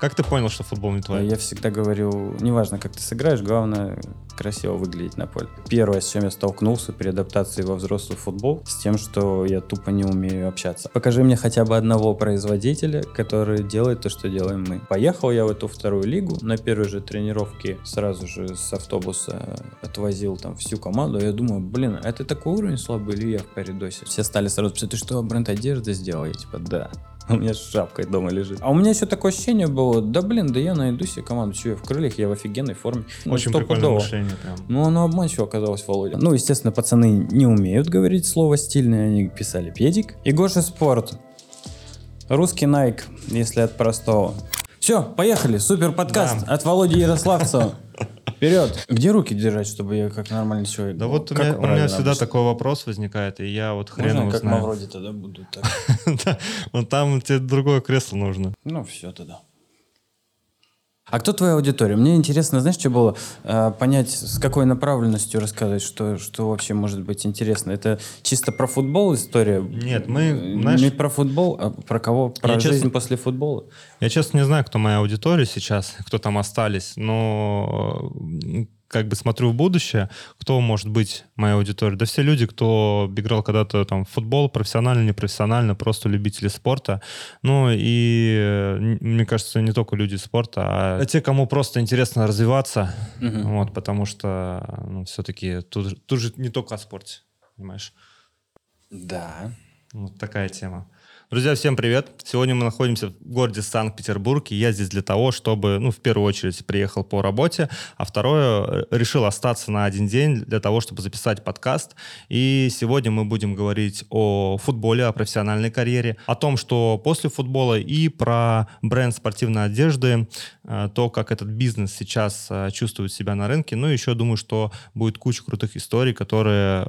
Как ты понял, что футбол не твой? Я всегда говорю, неважно, как ты сыграешь, главное красиво выглядеть на поле. Первое, с чем я столкнулся при адаптации во взрослый футбол, с тем, что я тупо не умею общаться. Покажи мне хотя бы одного производителя, который делает то, что делаем мы. Поехал я в эту вторую лигу, на первой же тренировке сразу же с автобуса отвозил там всю команду. Я думаю, блин, а это такой уровень слабый или я в коридосе? Все стали сразу писать, ты что, бренд одежды сделал? Я типа, да. У меня с шапкой дома лежит. А у меня еще такое ощущение было, да блин, да я найду себе команду, что я в крыльях, я в офигенной форме. Ну, Очень прикольное мышление прям. Ну, оно обманчиво оказалось, Володя. Ну, естественно, пацаны не умеют говорить слово стильное, они писали педик. И Гоша Спорт. Русский Найк, если от простого. Все, поехали, супер подкаст да. от Володи Ярославцева. Вперед! Где руки держать, чтобы я как нормальный человек Да вот у меня, у меня всегда обычно? такой вопрос возникает, и я вот хрен Можно его как знаю. Мавроди тогда буду так? Да, вот там тебе другое кресло нужно. Ну все тогда. А кто твоя аудитория? Мне интересно, знаешь, что было? Э, понять, с какой направленностью рассказывать, что, что вообще может быть интересно. Это чисто про футбол история? Нет, мы, знаешь... Не про футбол, а про кого? Про я жизнь честно, после футбола? Я, честно, не знаю, кто моя аудитория сейчас, кто там остались, но как бы смотрю в будущее, кто может быть моя аудитория? Да все люди, кто играл когда-то там в футбол, профессионально, непрофессионально, просто любители спорта. Ну и, мне кажется, не только люди спорта, а те, кому просто интересно развиваться, угу. вот, потому что ну, все-таки тут, тут же не только о спорте, понимаешь? Да. Вот такая тема. Друзья, всем привет! Сегодня мы находимся в городе Санкт-Петербург, и я здесь для того, чтобы, ну, в первую очередь, приехал по работе, а второе, э, решил остаться на один день для того, чтобы записать подкаст. И сегодня мы будем говорить о футболе, о профессиональной карьере, о том, что после футбола и про бренд спортивной одежды, э, то, как этот бизнес сейчас э, чувствует себя на рынке. Ну, еще думаю, что будет куча крутых историй, которые,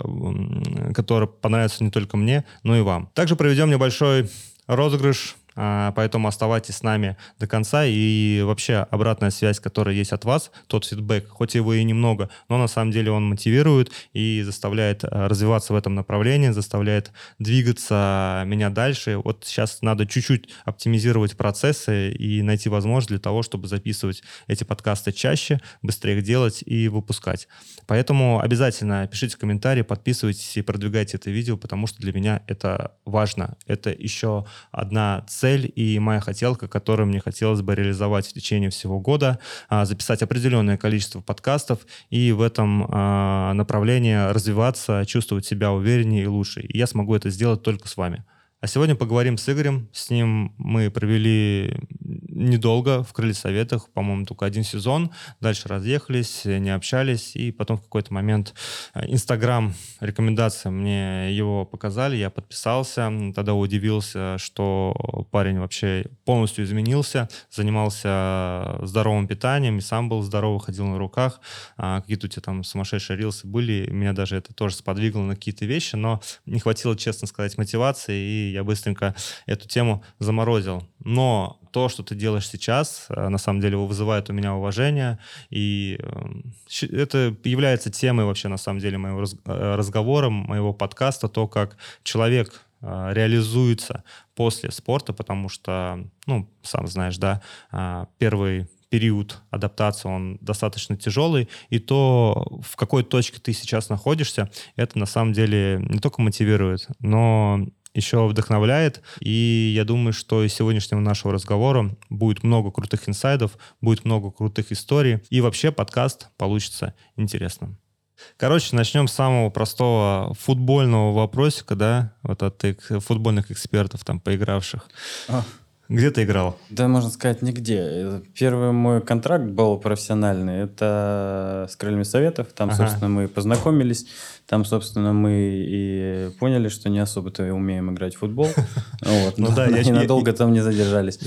которые понравятся не только мне, но и вам. Также проведем небольшой розыгрыш поэтому оставайтесь с нами до конца. И вообще обратная связь, которая есть от вас, тот фидбэк, хоть его и немного, но на самом деле он мотивирует и заставляет а, развиваться в этом направлении, заставляет двигаться меня дальше. Вот сейчас надо чуть-чуть оптимизировать процессы и найти возможность для того, чтобы записывать эти подкасты чаще, быстрее их делать и выпускать. Поэтому обязательно пишите комментарии, подписывайтесь и продвигайте это видео, потому что для меня это важно. Это еще одна цель цель и моя хотелка, которую мне хотелось бы реализовать в течение всего года, а, записать определенное количество подкастов и в этом а, направлении развиваться, чувствовать себя увереннее и лучше. И я смогу это сделать только с вами. А сегодня поговорим с Игорем. С ним мы провели недолго в Крыле Советах, по-моему, только один сезон. Дальше разъехались, не общались. И потом в какой-то момент э, Инстаграм, рекомендация мне его показали, я подписался. Тогда удивился, что парень вообще полностью изменился, занимался здоровым питанием и сам был здоровый, ходил на руках. А какие-то у тебя там сумасшедшие рилсы были. Меня даже это тоже сподвигло на какие-то вещи, но не хватило, честно сказать, мотивации, и я быстренько эту тему заморозил. Но то, что ты делаешь сейчас, э, на самом деле вызывает у меня уважение, и эм, это является темой вообще, на самом деле, моего э, разговора, моего подкаста, то, как человек э, реализуется после спорта, потому что, ну, сам знаешь, да, первый период адаптации, он достаточно тяжелый, и то, в какой точке ты сейчас находишься, это на самом деле не только мотивирует, но еще вдохновляет. И я думаю, что из сегодняшнего нашего разговора будет много крутых инсайдов, будет много крутых историй. И вообще подкаст получится интересным. Короче, начнем с самого простого футбольного вопросика, да, вот от футбольных экспертов, там, поигравших. А. Где ты играл? Да, можно сказать, нигде. Первый мой контракт был профессиональный. Это с Крыльями Советов. Там, ага. собственно, мы познакомились. Там, собственно, мы и поняли, что не особо-то умеем играть в футбол. Вот. Ну да, я ненадолго там не задержались.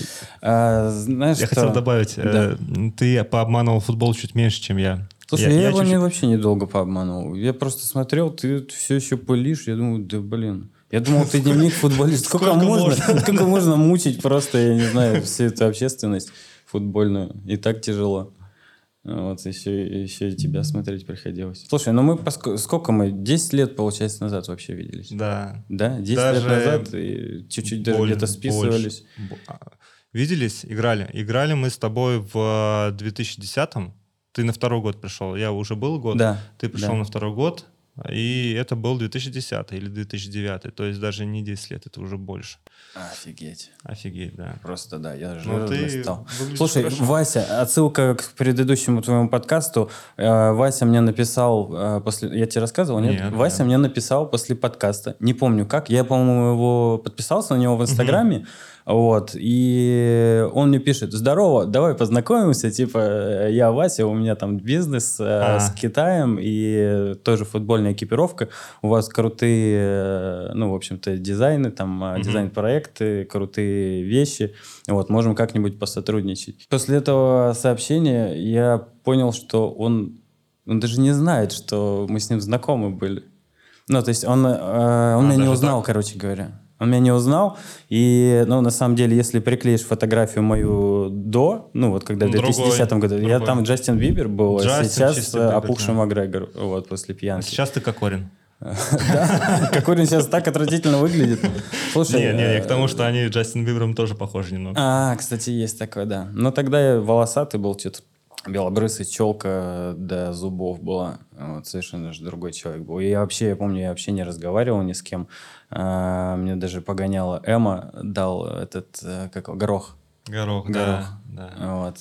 А, знаешь, я хотел добавить, э, ты пообманывал футбол чуть меньше, чем я. Слушай, я, его вообще недолго пообманул. Я просто смотрел, ты все еще пылишь. Я думаю, да блин. Я думал, ты дневник футболист. Сколько, можно? Сколько можно мучить просто, я не знаю, всю эту общественность футбольную. И так тяжело. Вот еще, еще и тебя смотреть приходилось. Слушай, ну мы поск... сколько мы? 10 лет, получается, назад вообще виделись. Да. Да, 10 даже лет назад и чуть-чуть даже где-то списывались. Больше. виделись, играли. Играли мы с тобой в 2010-м. Ты на второй год пришел. Я уже был год. Да. Ты пришел да. на второй год. И это был 2010 или 2009. То есть даже не 10 лет, это уже больше. Офигеть. Офигеть, да. Просто да, я Ну, жирный ты стал. Слушай, хорошо. Вася, отсылка к предыдущему твоему подкасту. Э, Вася мне написал э, после... Я тебе рассказывал, нет? Нет, Вася нет. мне написал после подкаста. Не помню как. Я, по-моему, его подписался на него в Инстаграме. Вот. И он мне пишет, здорово, давай познакомимся. Типа, э, я Вася, у меня там бизнес А. с Китаем и тоже футбольная экипировка. У вас крутые, ну, в общем-то, дизайны, там, э, Мгм. Дизайн-проекты, крутые вещи. Вот, можем как-нибудь посотрудничать. После этого сообщения я понял, что он, он даже не знает, что мы с ним знакомы были. Ну, то есть он, э, он меня не узнал, короче говоря. Он меня не узнал, и, ну, на самом деле, если приклеишь фотографию мою до, ну, вот когда в Ну, другой, 2010 году, я другой. там Джастин Бибер был, а Джастин сейчас чисто э, Бибер, опухший да. Макгрегор, вот, после А пьянки. сейчас ты Кокорин. Какой он сейчас так отвратительно выглядит. Слушай, Не, не, я к э, тому, что они Джастин Бибером тоже похожи немного. А, кстати, есть такое, да. Но тогда я волосатый был, что-то белобрысый, челка до зубов была. Вот, совершенно же другой человек был. И я вообще, я помню, я вообще не разговаривал ни с кем. А, мне даже погоняла Эма, дал этот, э, как горох. Горох, Горох. да. да. Вот.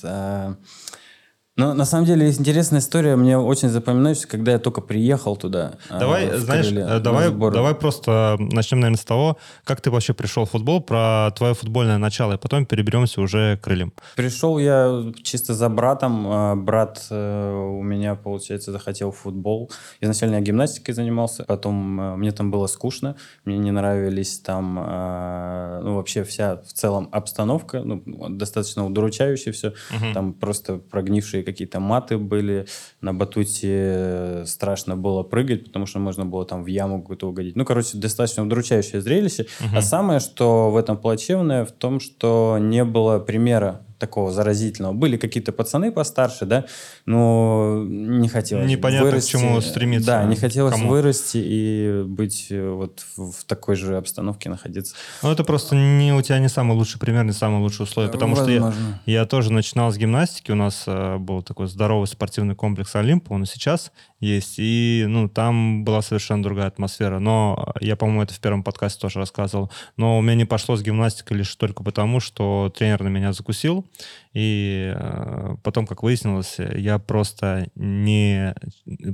А, Но на самом деле есть интересная история. Мне очень запоминается, когда я только приехал туда. а, Давай, в знаешь, э, на давай, давай просто начнем, наверное, с того, как ты вообще пришел в футбол, про твое футбольное начало, и потом переберемся уже к крыльям. Пришел я чисто за братом. А, Брат э, у меня, получается, захотел футбол. Изначально я гимнастикой занимался. Потом э, мне там было скучно. Мне не нравились там, э, ну, вообще вся в целом обстановка. Ну, достаточно удручающая все. Мгм. Там просто прогнившие какие-то маты были. На батуте страшно было прыгать, потому что можно было там в яму какую-то угодить. Ну, короче, достаточно удручающее зрелище. А самое, что в этом плачевное, в том, что не было примера такого заразительного. Были какие-то пацаны постарше, да, но не хотелось Непонятно, к вырасти. чему стремиться. Да, не хотелось Кому? вырасти и быть э, вот в, такой же обстановке находиться. Ну, это просто не у тебя не самый лучший пример, не самые лучшие условия, потому что я, Возможно. я тоже начинал с гимнастики, у нас э, был такой здоровый спортивный комплекс Олимп, он и сейчас есть, и ну, там была совершенно другая атмосфера, но я, по-моему, это в первом подкасте тоже рассказывал, но у меня не пошло с гимнастикой лишь только потому, что тренер на меня закусил, и э, потом, как выяснилось, я просто не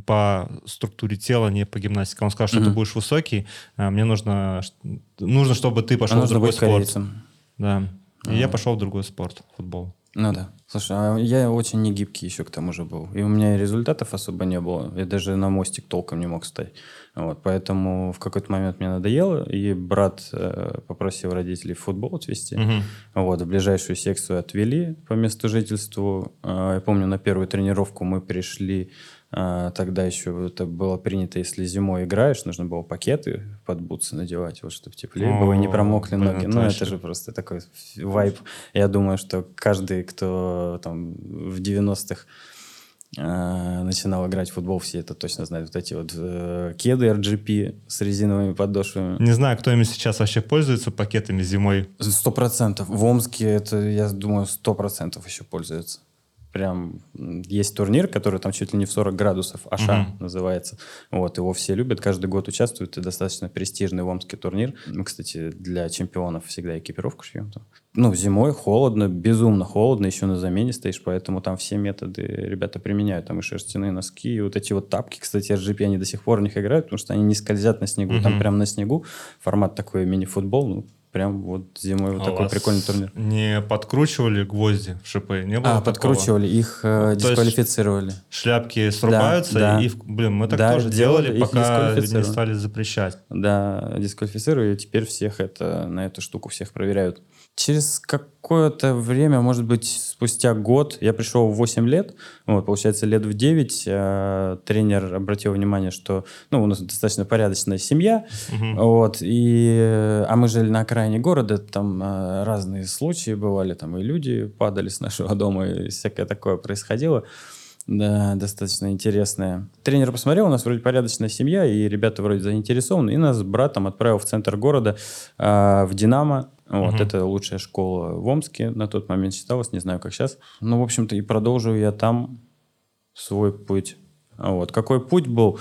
по структуре тела, не по гимнастике. Он сказал, что ты Мгм. будешь высокий, а мне нужно, нужно, чтобы ты А пошел в нужно другой спорт. корейцем. Да. И я Ага. пошел в другой спорт, футбол. Ну да. Слушай, а я очень не гибкий еще к тому же был. И у меня и результатов особо не было. Я даже на мостик толком не мог встать. Вот, поэтому в какой-то момент мне надоело, и брат э, попросил родителей в футбол отвезти. Мгм. Вот, в ближайшую секцию отвели по месту жительству. А, Я помню, на первую тренировку мы пришли, тогда еще это было принято, если зимой играешь, нужно было пакеты под бутсы надевать, вот, чтобы теплее было, и не О, промокли блин, ноги. Ну, это же просто такой вайп. Я думаю, что каждый, кто там в 90-х а, начинал играть в футбол, все это точно знают. Вот эти вот э, кеды RGP с резиновыми подошвами. Не знаю, кто ими сейчас вообще пользуется пакетами зимой. Сто процентов. В Омске это, я думаю, сто процентов еще пользуются. Прям есть турнир, который там чуть ли не в 40 градусов, Аша Мгм. называется. Вот, его все любят, каждый год участвуют. Это достаточно престижный в Омске турнир. Мы, кстати, для чемпионов всегда экипировку шьем. там. Ну, зимой холодно, безумно холодно, еще на замене стоишь, поэтому там все методы ребята применяют. Там и шерстяные носки, и вот эти вот тапки, кстати, RGP, они до сих пор в них играют, потому что они не скользят на снегу, там Мгм. прям на снегу. Формат такой мини-футбол, ну, прям вот зимой вот А такой вас прикольный турнир. Не подкручивали гвозди в шипы? Не было А, такого? подкручивали, их э, Ну, то есть дисквалифицировали. Шляпки срубаются, да. и, в- блин, мы так Да, тоже делали, делали, пока не дисквалифицировали. стали запрещать. Да, дисквалифицировали, и теперь всех это, на эту штуку всех проверяют. Через какое-то время, может быть, спустя год, я пришел в 8 лет, вот, получается, лет в 9, э, тренер обратил внимание, что ну, у нас достаточно порядочная семья, Мгм. Вот, и, а мы жили на окраине города, там э, разные случаи бывали, там и люди падали с нашего дома, и всякое такое происходило. Да, достаточно интересная. Тренер посмотрел, у нас вроде порядочная семья, и ребята вроде заинтересованы, и нас с братом отправил в центр города, э, в «Динамо». Вот, угу. это лучшая школа в Омске на тот момент считалась, не знаю, как сейчас. Ну, в общем-то, и продолжил я там свой путь. Вот. Какой путь был?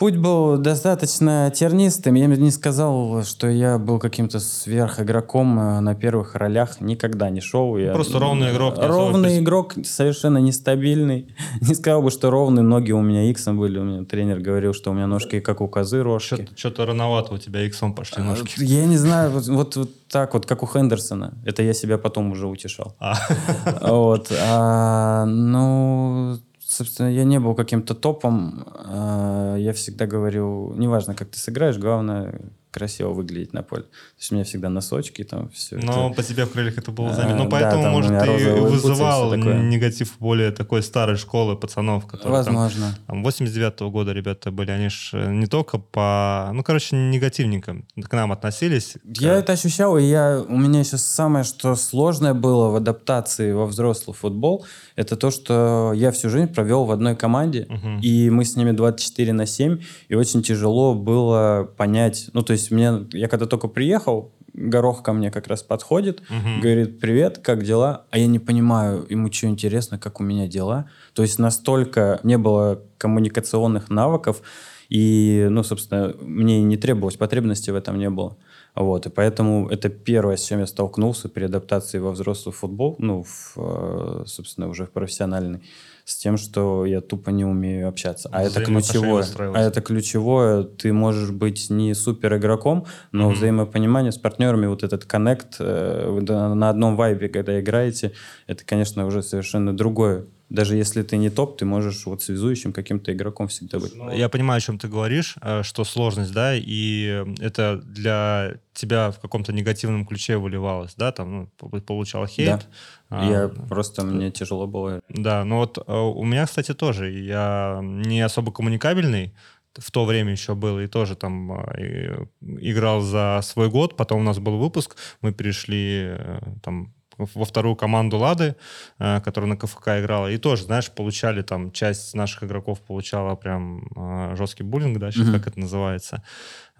Путь был достаточно тернистым. Я не сказал, что я был каким-то сверхигроком э, на первых ролях. Никогда не шел. Я... Просто ровный игрок. Ровный игрок, совершенно нестабильный. Не сказал бы, что ровные ноги у меня иксом были. У меня тренер говорил, что у меня ножки как у козы рожки. Что-то рановато у тебя иксом пошли ножки. Я не знаю, вот, вот, вот так вот, как у Хендерсона. Это я себя потом уже утешал. А. Вот. А, ну, собственно, я не был каким-то топом. А, я всегда говорю, неважно, как ты сыграешь, главное красиво выглядеть на поле. То есть у меня всегда носочки, там все. Но это... по тебе в крыльях это было заметно. Ну, поэтому, да, может, ты вызывал негатив более такой старой школы пацанов, которые Возможно. Там, 89-го года ребята были, они же э, не только по... Ну, короче, негативненько к нам относились. Я это ощущал, и я... у меня сейчас самое, что сложное было в адаптации во взрослый футбол, это то, что я всю жизнь провел в одной команде, угу. и мы с ними 24 на 7, и очень тяжело было понять, ну, то есть есть мне, я когда только приехал, Горох ко мне как раз подходит, угу. говорит, привет, как дела? А я не понимаю, ему что интересно, как у меня дела. То есть настолько не было коммуникационных навыков, и, ну, собственно, мне не требовалось, потребности в этом не было. Вот, и поэтому это первое, с чем я столкнулся при адаптации во взрослый футбол, ну, в, э, собственно, уже в профессиональный с тем, что я тупо не умею общаться. А это ключевое. А это ключевое. Ты можешь быть не супер игроком, но mm-hmm. взаимопонимание с партнерами, вот этот коннект э, на одном вайбе, когда играете, это, конечно, уже совершенно другое даже если ты не топ, ты можешь вот связующим каким-то игроком всегда быть. Я понимаю, о чем ты говоришь, э, что сложность, да, и это для тебя в каком-то негативном ключе выливалось, да, там ну, получал хейт. Да. А, я просто, мне тяжело было. Да, ну вот э, у меня, кстати, тоже, я не особо коммуникабельный, в то время еще был, и тоже там э, играл за свой год. Потом у нас был выпуск, мы перешли там во вторую команду Лады, э, которая на КФК играла, и тоже, знаешь, получали там, часть наших игроков получала прям э, жесткий буллинг, да, сейчас mm-hmm. как это называется,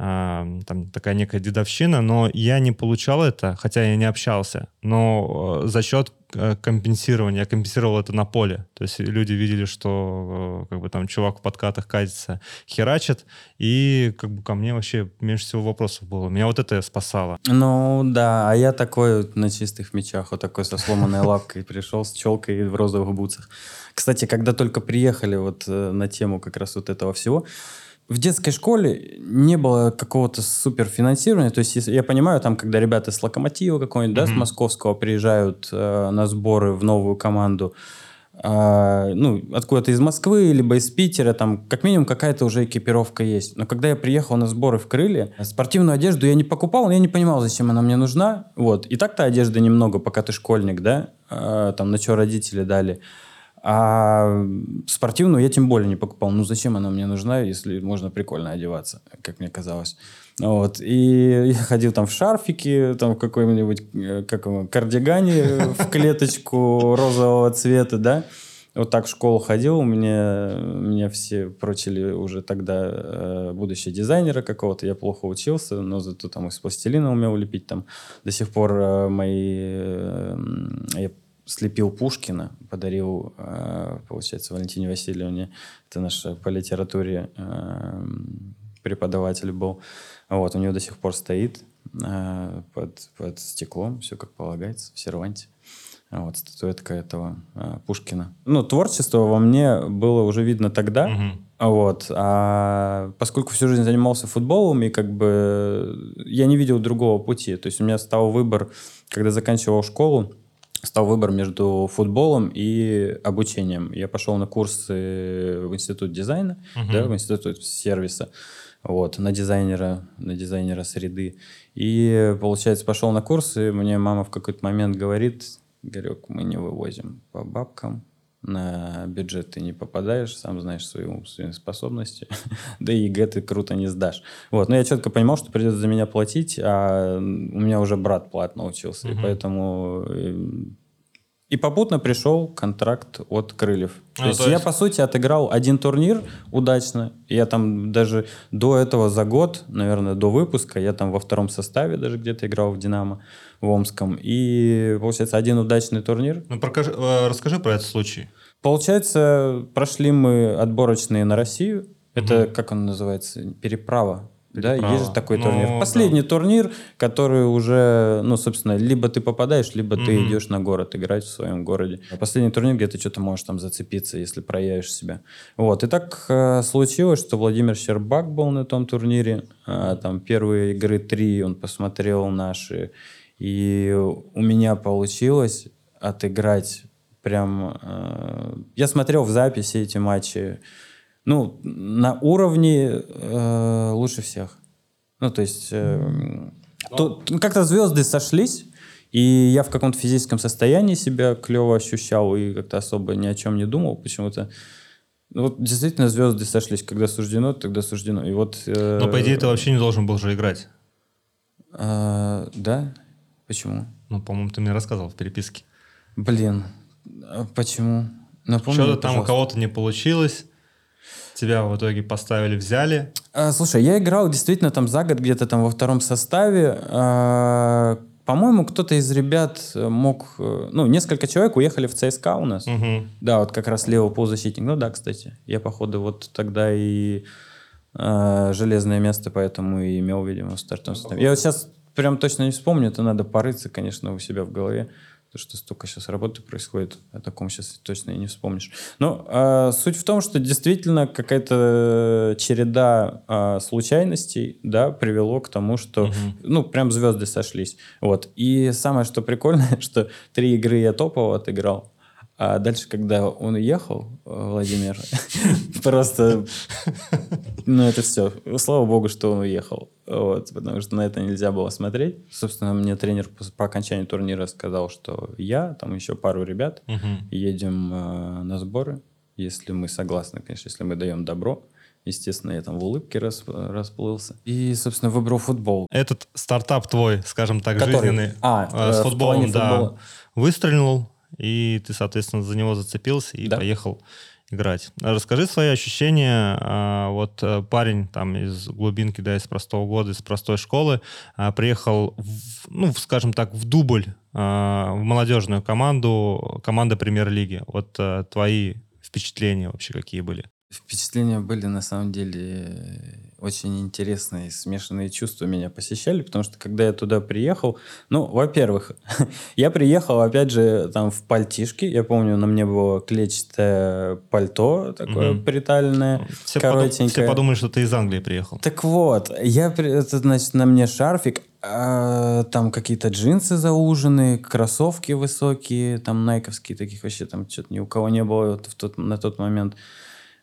там такая некая дедовщина, но я не получал это, хотя я не общался, но за счет Э, компенсирование. Я компенсировал это на поле. То есть люди видели, что э, как бы там чувак в подкатах катится, херачит, и как бы ко мне вообще меньше всего вопросов было. Меня вот это спасало. Ну да, а я такой на чистых мечах, вот такой со сломанной лапкой пришел с челкой в розовых бутсах. Кстати, когда только приехали вот э, на тему как раз вот этого всего, в детской школе не было какого-то суперфинансирования. То есть, если, я понимаю, там, когда ребята с локомотива какого-нибудь, mm-hmm. да, с московского приезжают э, на сборы в новую команду, э, ну, откуда-то из Москвы, либо из Питера, там, как минимум, какая-то уже экипировка есть. Но когда я приехал на сборы в Крыле, спортивную одежду я не покупал, я не понимал, зачем она мне нужна. Вот. И так-то одежды немного, пока ты школьник, да, э, там, на что родители дали. А спортивную я тем более не покупал. Ну, зачем она мне нужна, если можно прикольно одеваться, как мне казалось. Вот. И я ходил там в шарфике, там в какой-нибудь э, как кардигане в клеточку розового цвета, да. Вот так в школу ходил, у меня, меня все прочили уже тогда э, будущего дизайнера какого-то. Я плохо учился, но зато там из пластилина умел лепить. Там до сих пор э, мои... Э, я слепил Пушкина, подарил, э, получается, Валентине Васильевне, это наш по литературе э, преподаватель был. Вот, у него до сих пор стоит э, под, под стеклом, все как полагается, в серванте. Вот, статуэтка этого Пушкина. Ну, творчество во мне было уже видно тогда, угу. Вот. А поскольку всю жизнь занимался футболом, и как бы я не видел другого пути. То есть у меня стал выбор, когда заканчивал школу, стал выбор между футболом и обучением. Я пошел на курсы в институт дизайна, uh-huh. да, в институт сервиса, вот, на дизайнера, на дизайнера среды. И, получается, пошел на курсы, мне мама в какой-то момент говорит, Игорек, мы не вывозим по бабкам, на бюджет ты не попадаешь, сам знаешь свои умственные способности, да и ЕГЭ ты круто не сдашь. Вот, но я четко понимал, что придется за меня платить, а у меня уже брат платно учился, и поэтому э, И попутно пришел контракт от Крыльев. То, А, есть, то я, есть- по сути, отыграл один турнир удачно. Я там даже до этого за год, наверное, до выпуска, я там во втором составе даже где-то играл в «Динамо» в Омском. И, получается, один удачный турнир. Ну, прокажи- э, расскажи про этот случай. Получается, прошли мы отборочные на Россию. Это, как он называется, переправа. Да, Переправа. есть же такой Ну, турнир. да. Последний турнир, который уже, ну, собственно, либо ты попадаешь, либо ты Мгм. идешь на город играть в своем городе. Последний турнир, где ты что-то можешь там зацепиться, если проявишь себя. Вот. И так э, случилось, что Владимир Щербак был на том турнире. А, там первые игры три он посмотрел наши. И у меня получилось отыграть прям... э, я смотрел в записи эти матчи. Ну, на уровне э, лучше всех. Ну, то есть... э, то- ну, как-то звезды сошлись, и я в каком-то физическом состоянии себя клево ощущал и как-то особо ни о чем не думал почему-то. Ну, Вот действительно звезды сошлись. Когда суждено, тогда суждено. И вот... э, Но, по идее, ты вообще не должен был же играть. э, да? Почему? Ну, по-моему, ты мне рассказывал в переписке. Блин, а почему? Напомни, Что-то там у пожалуйста. кого-то не получилось. Тебя в итоге поставили, взяли. А, слушай, я играл действительно там за год где-то там во втором составе. А, по-моему, кто-то из ребят э, мог... э, Ну, несколько человек уехали в ЦСКА у нас. Мгм. Да, вот как раз левый полузащитник. Ну да, кстати. Я, походу, вот тогда и э, железное место поэтому и имел, видимо, в стартовом составе. Я вот сейчас прям точно не вспомню. Это надо порыться, конечно, у себя в голове. Потому что столько сейчас работы происходит, о таком сейчас точно и не вспомнишь. Но э, суть в том, что действительно какая-то череда э, случайностей, да, привело к тому, что, Мгм. ну, прям звезды сошлись. Вот. И самое, что прикольное, что три игры я топово отыграл, а дальше, когда он уехал, э, Владимир, просто, ну, это все. Слава богу, что он уехал. Вот, потому что на это нельзя было смотреть. Собственно, мне тренер по, окончании турнира сказал, что я, там еще пару ребят, едем э, на сборы, если мы согласны, конечно, если мы даем добро. Естественно, я там в улыбке рас- расплылся. И, собственно, выбрал футбол. Этот стартап твой, скажем так, Который? жизненный, А, э, с футболом, да, футбола. выстрелил, и ты, соответственно, за него зацепился и Да. поехал играть. Расскажи свои ощущения. а, Вот э, парень там из глубинки, да, из простого года, из простой школы, а, приехал, в, ну, скажем так, в дубль а, в молодежную команду, команда премьер-лиги. Вот э, твои впечатления вообще какие были? Впечатления были на самом деле очень интересные, смешанные чувства меня посещали, потому что когда я туда приехал, ну, во-первых, я приехал, опять же, там в пальтишке, я помню, на мне было клетчатое пальто такое Мгм. приталенное, Все, подум- коротенькое. все подумали, что ты из Англии приехал. Так вот, я, это, значит, на мне шарфик, а, там какие-то джинсы зауженные, кроссовки высокие, там найковские, таких вообще там что-то ни у кого не было вот в тот, на тот момент,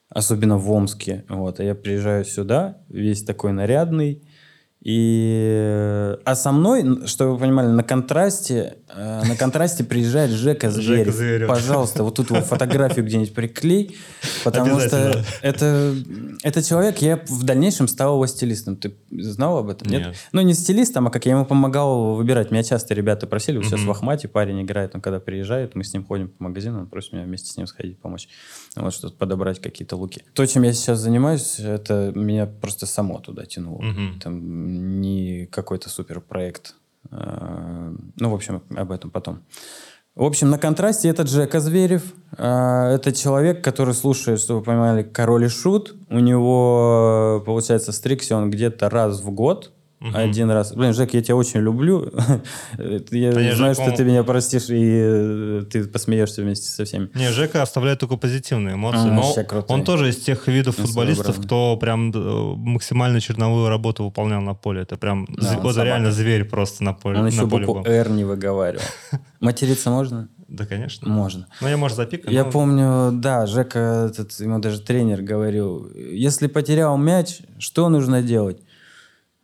особенно в Омске. Вот, а я приезжаю сюда, весь такой нарядный, и... А со мной, чтобы вы понимали, на контрасте, э, на контрасте приезжает Жека Зверев. Зверев. Пожалуйста, вот тут его фотографию где-нибудь приклей, потому что это, это человек, я в дальнейшем стал его стилистом. Ты знал об этом? Нет. Ну, не стилистом, а как я ему помогал выбирать. Меня часто ребята просили, вот сейчас в Ахмате парень играет, он когда приезжает, мы с ним ходим по магазину, он просит меня вместе с ним сходить, помочь. Вот что-то подобрать какие-то луки. То, чем я сейчас занимаюсь, это меня просто само туда тянуло. Мгм. Там не какой-то суперпроект. А, Ну, в общем, об этом потом. В общем, на контрасте этот Жека Зверев. а, Это человек, который слушает, чтобы вы понимали, Король и Шут. У него, получается, стрикся он где-то раз в год. Мгм. Один раз. Блин, Жек, я тебя очень люблю. Я Да знаю, что ты меня простишь, и э, ты посмеешься вместе со всеми. Не, Жека оставляет только позитивные эмоции, Он но он тоже из тех видов Он футболистов, кто прям э, максимально черновую работу выполнял на поле. Это прям, Да, он реально зверь просто на поле. Он на еще поле букву был. «Р» не выговаривал. Материться можно? Да, конечно. Можно. Ну, я, может, запикаю. Я но- помню, да, Жека, этот, ему даже тренер говорил, если потерял мяч, что нужно делать?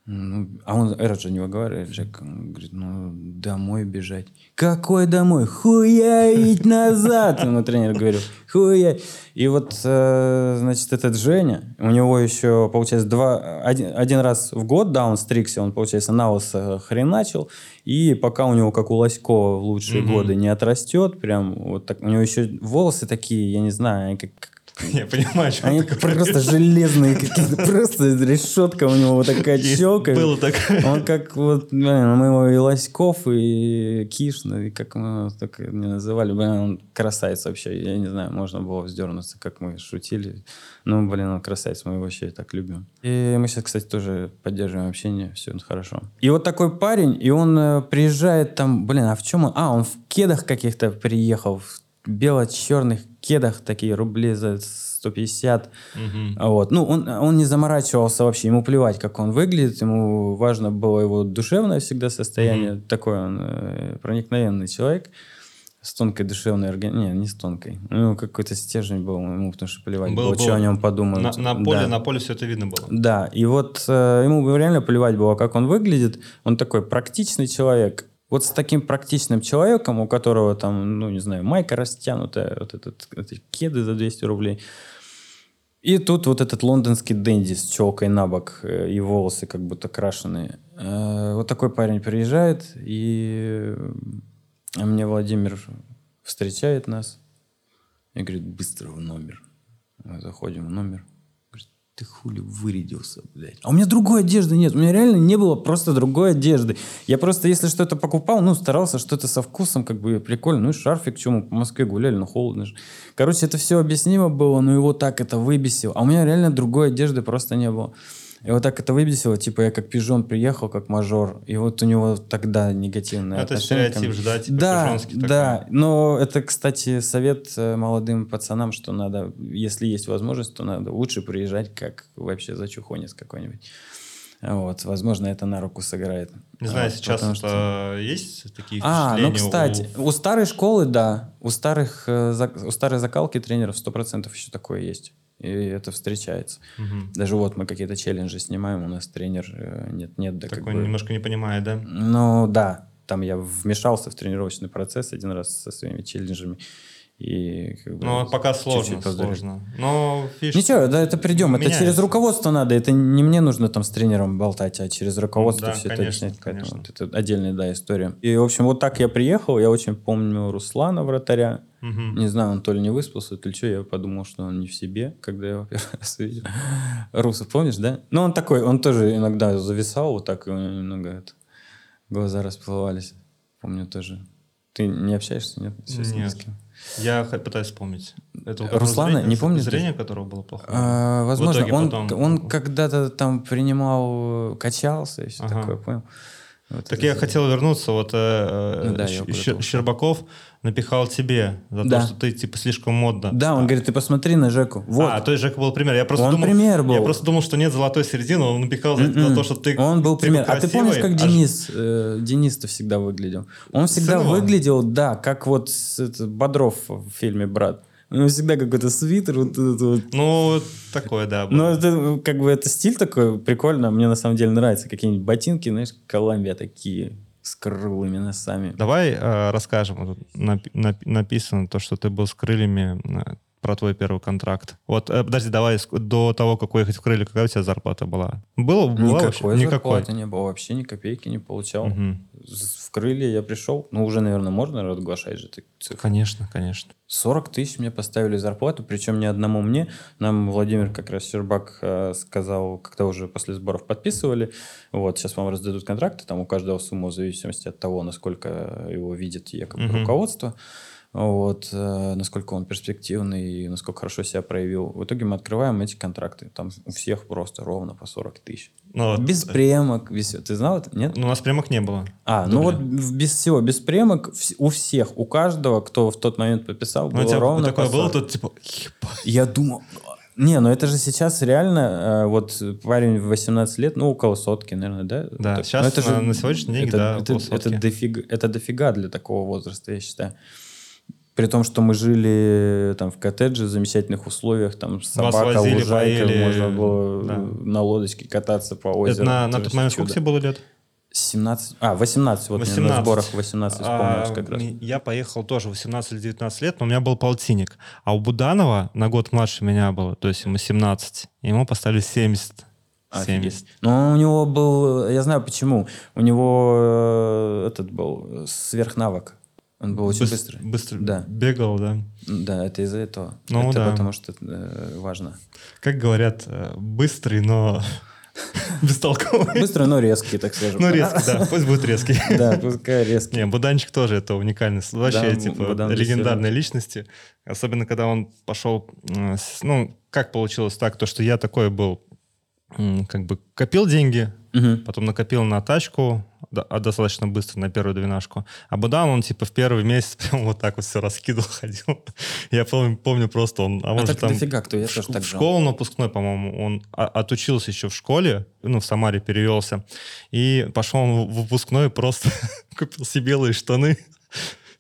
Ну, а он, же не выговаривает, Джек, он говорит, ну, домой бежать. Какой домой? Хуярить назад! Ему тренер говорил, хуя. И вот, э, значит, этот Женя, у него еще, получается, два, один, один раз в год, да, он стригся, он, получается, на лысо хреначил, и пока у него, как у Лоськова в лучшие Мгм. годы, не отрастет, прям вот так, у него еще волосы такие, я не знаю, как Я понимаю, что они ты просто железные какие-то, просто решетка у него вот такая Есть- челка. Было такое. Он как вот, блин, мы его и Лоськов, и Киш, и как мы его так не называли, блин, он красавец вообще. Я не знаю, можно было вздернуться, как мы шутили. Ну, блин, он красавец, мы его вообще так любим. И мы сейчас, кстати, тоже поддерживаем общение, все хорошо. И вот такой парень, и он э, приезжает там, блин, а в чем он? А, он в кедах каких-то приехал, в бело-черных кедах, такие рубли за 150. Мгм. А Вот. Ну, он, он не заморачивался вообще, ему плевать, как он выглядит, ему важно было его душевное всегда состояние. Такой он э, проникновенный человек с тонкой душевной организацией. Не, не с тонкой. У него какой-то стержень был, ему потому что плевать Был- было, был. что о нем подумают. На, на поле, Да. на поле все это видно было. Да, и вот э, ему реально плевать было, как он выглядит. Он такой практичный человек. Вот с таким практичным человеком, у которого там, ну, не знаю, майка растянутая, вот этот, эти кеды за 200 рублей. И тут вот этот лондонский дэнди с челкой на бок э, и волосы как будто крашеные. Э, Вот такой парень приезжает, и э, мне Владимир встречает нас и говорит, быстро в номер. Мы заходим в номер. Ты хули вырядился, блядь. А у меня другой одежды нет. У меня реально не было просто другой одежды. Я просто, если что-то покупал, ну, старался что-то со вкусом, как бы прикольно. Ну, и шарфик, чем мы по Москве гуляли, ну, холодно же. Короче, это все объяснимо было, но его так это выбесило. А у меня реально другой одежды просто не было. И вот так это выбесило, типа я как пижон приехал, как мажор, и вот у него тогда негативное Это стереотип же, да, типа да, такой. да, но это, кстати, совет э, молодым пацанам, что надо, если есть возможность, то надо лучше приезжать как вообще зачухонец какой-нибудь. Вот, возможно, это на руку сыграет. Не знаю, Вот, сейчас потому это что- есть такие А, ну, впечатления у- кстати, у... старой школы, да, у, старых, э, у старой закалки тренеров 100% еще такое есть. И это встречается. Мгм. Даже вот мы какие-то челленджи снимаем, у нас тренер э, нет-нет, да как Такой бы... немножко не понимает, да? Ну да, там я вмешался в тренировочный процесс один раз со своими челленджами. И как бы Ну, пока чуть-чуть сложно, поздравил. сложно. Но, видишь, Ничего, да, это придем. Это меняется. через руководство надо. Это не мне нужно там с тренером болтать, а через руководство Да, все это конечно, объяснять. Поэтому конечно. вот это отдельная, да, история. И, в общем, вот так я приехал. Я очень помню Руслана, вратаря. Мгм. Не знаю, он то ли не выспался, то ли что. Я подумал, что он не в себе, когда я его первый раз увидел. Руса, помнишь, да? Ну, он такой, он тоже иногда зависал вот так, и у него немного это, глаза расплывались. Помню тоже. Ты не общаешься, нет? Сейчас ни Нет. с кем? Я пытаюсь вспомнить. Это Руслана, зрение- не помнишь? Зрение которого было плохое? А, возможно, он, потом- он когда-то там принимал, качался и все Ага. такое, понял? Вот Так я хотел вернуться, вот э, э, Ну да, Щ-. Щербаков напихал тебе за Да. то, что ты типа слишком модно. Да, он говорит, ты посмотри на Жеку. Вот. А, то есть Жека был пример. Я просто Он думал, пример был. Я просто думал, что нет золотой середины, он напихал за, за М-м. то, что ты Он был пример. А ты помнишь, красивый, как а Денис? э, Денис-то всегда выглядел. Он всегда Сын его? выглядел, да, как вот это, Бодров в фильме «Брат». У него всегда какой-то свитер, вот этот вот. Ну, такое, да. было. Но это как бы это стиль такой прикольно. Мне на самом деле нравится. Какие-нибудь ботинки, знаешь, Колумбия такие с круглыми носами. Давай э, расскажем. Напи- напи- написано то, что ты был с крыльями э, про твой первый контракт. Вот, э, подожди, давай до того, как уехать в крылья, какая у тебя зарплата была? Было, была Никакой вообще? зарплаты не было. Вообще ни копейки не получал. С- В крылья я пришел. Ну, уже, наверное, можно разглашать же цифры. Конечно, конечно. 40 тысяч мне поставили зарплату, причем не одному мне. Нам Владимир как раз Щербак э, сказал, когда уже после сборов подписывали, вот, сейчас вам раздадут контракты, там у каждого сумма в зависимости от того, насколько его видит якобы Мгм. руководство, вот, э, насколько он перспективный и насколько хорошо себя проявил. В итоге мы открываем эти контракты, там у всех просто ровно по 40 тысяч. Ну, Без э, премок, без... Ты знал это? Нет? ну, у нас прямых не было. А, ну вот без всего, без премок, у всех, у каждого, кто в тот момент подписал, Ну, у было тебя ровно такое было, 40. тут типа, ебать. Я думал... Не, ну это же сейчас реально, э, вот парень в 18 лет, ну около сотки, наверное, да? Да, Так, сейчас ну, на- на сегодняшний день, это, да, это, это, дофига, это дофига для такого возраста, я считаю. При том, что мы жили там в коттедже в замечательных условиях, там собака, возили, лужайка, поели, можно было да. на лодочке кататься по Это озеру. на, на То тот момент сколько тебе было лет? 17, а, 18, вот мне 18. на сборах 18 вспомнилось А, как раз. Я поехал тоже 18 или 19 лет, но у меня был полтинник. А у Буданова на год младше меня было, то есть ему 17. и Ему поставили 70. Офигеть. 70. Но у него был, я знаю почему, у него э, этот был сверхнавык. Он был очень Быс- быстрый. Быстро Да. бегал, да. Да, это из-за этого. Ну это да. потому что э, важно. Как говорят, э, быстрый, но бестолковый. Быстрый, но резкий, так скажем. Ну, резкий, да, пусть будет резкий. Да, пускай резкий. Не, Буданчик тоже это уникальный, вообще, типа, легендарной личности. Особенно, когда он пошел, э, ну, как получилось так, то, что я такой был, как бы, копил деньги, Мгм. потом накопил на тачку, да, а достаточно быстро, на первую двенашку. А Будан, он, типа, в первый месяц прям вот так вот все раскидывал, ходил. Я помню, помню просто, он, а А же так там... дофига кто, я в, тоже так в школу напускной, по-моему, он отучился еще в школе, ну, в Самаре перевелся, и пошел он в выпускной, просто купил себе белые штаны,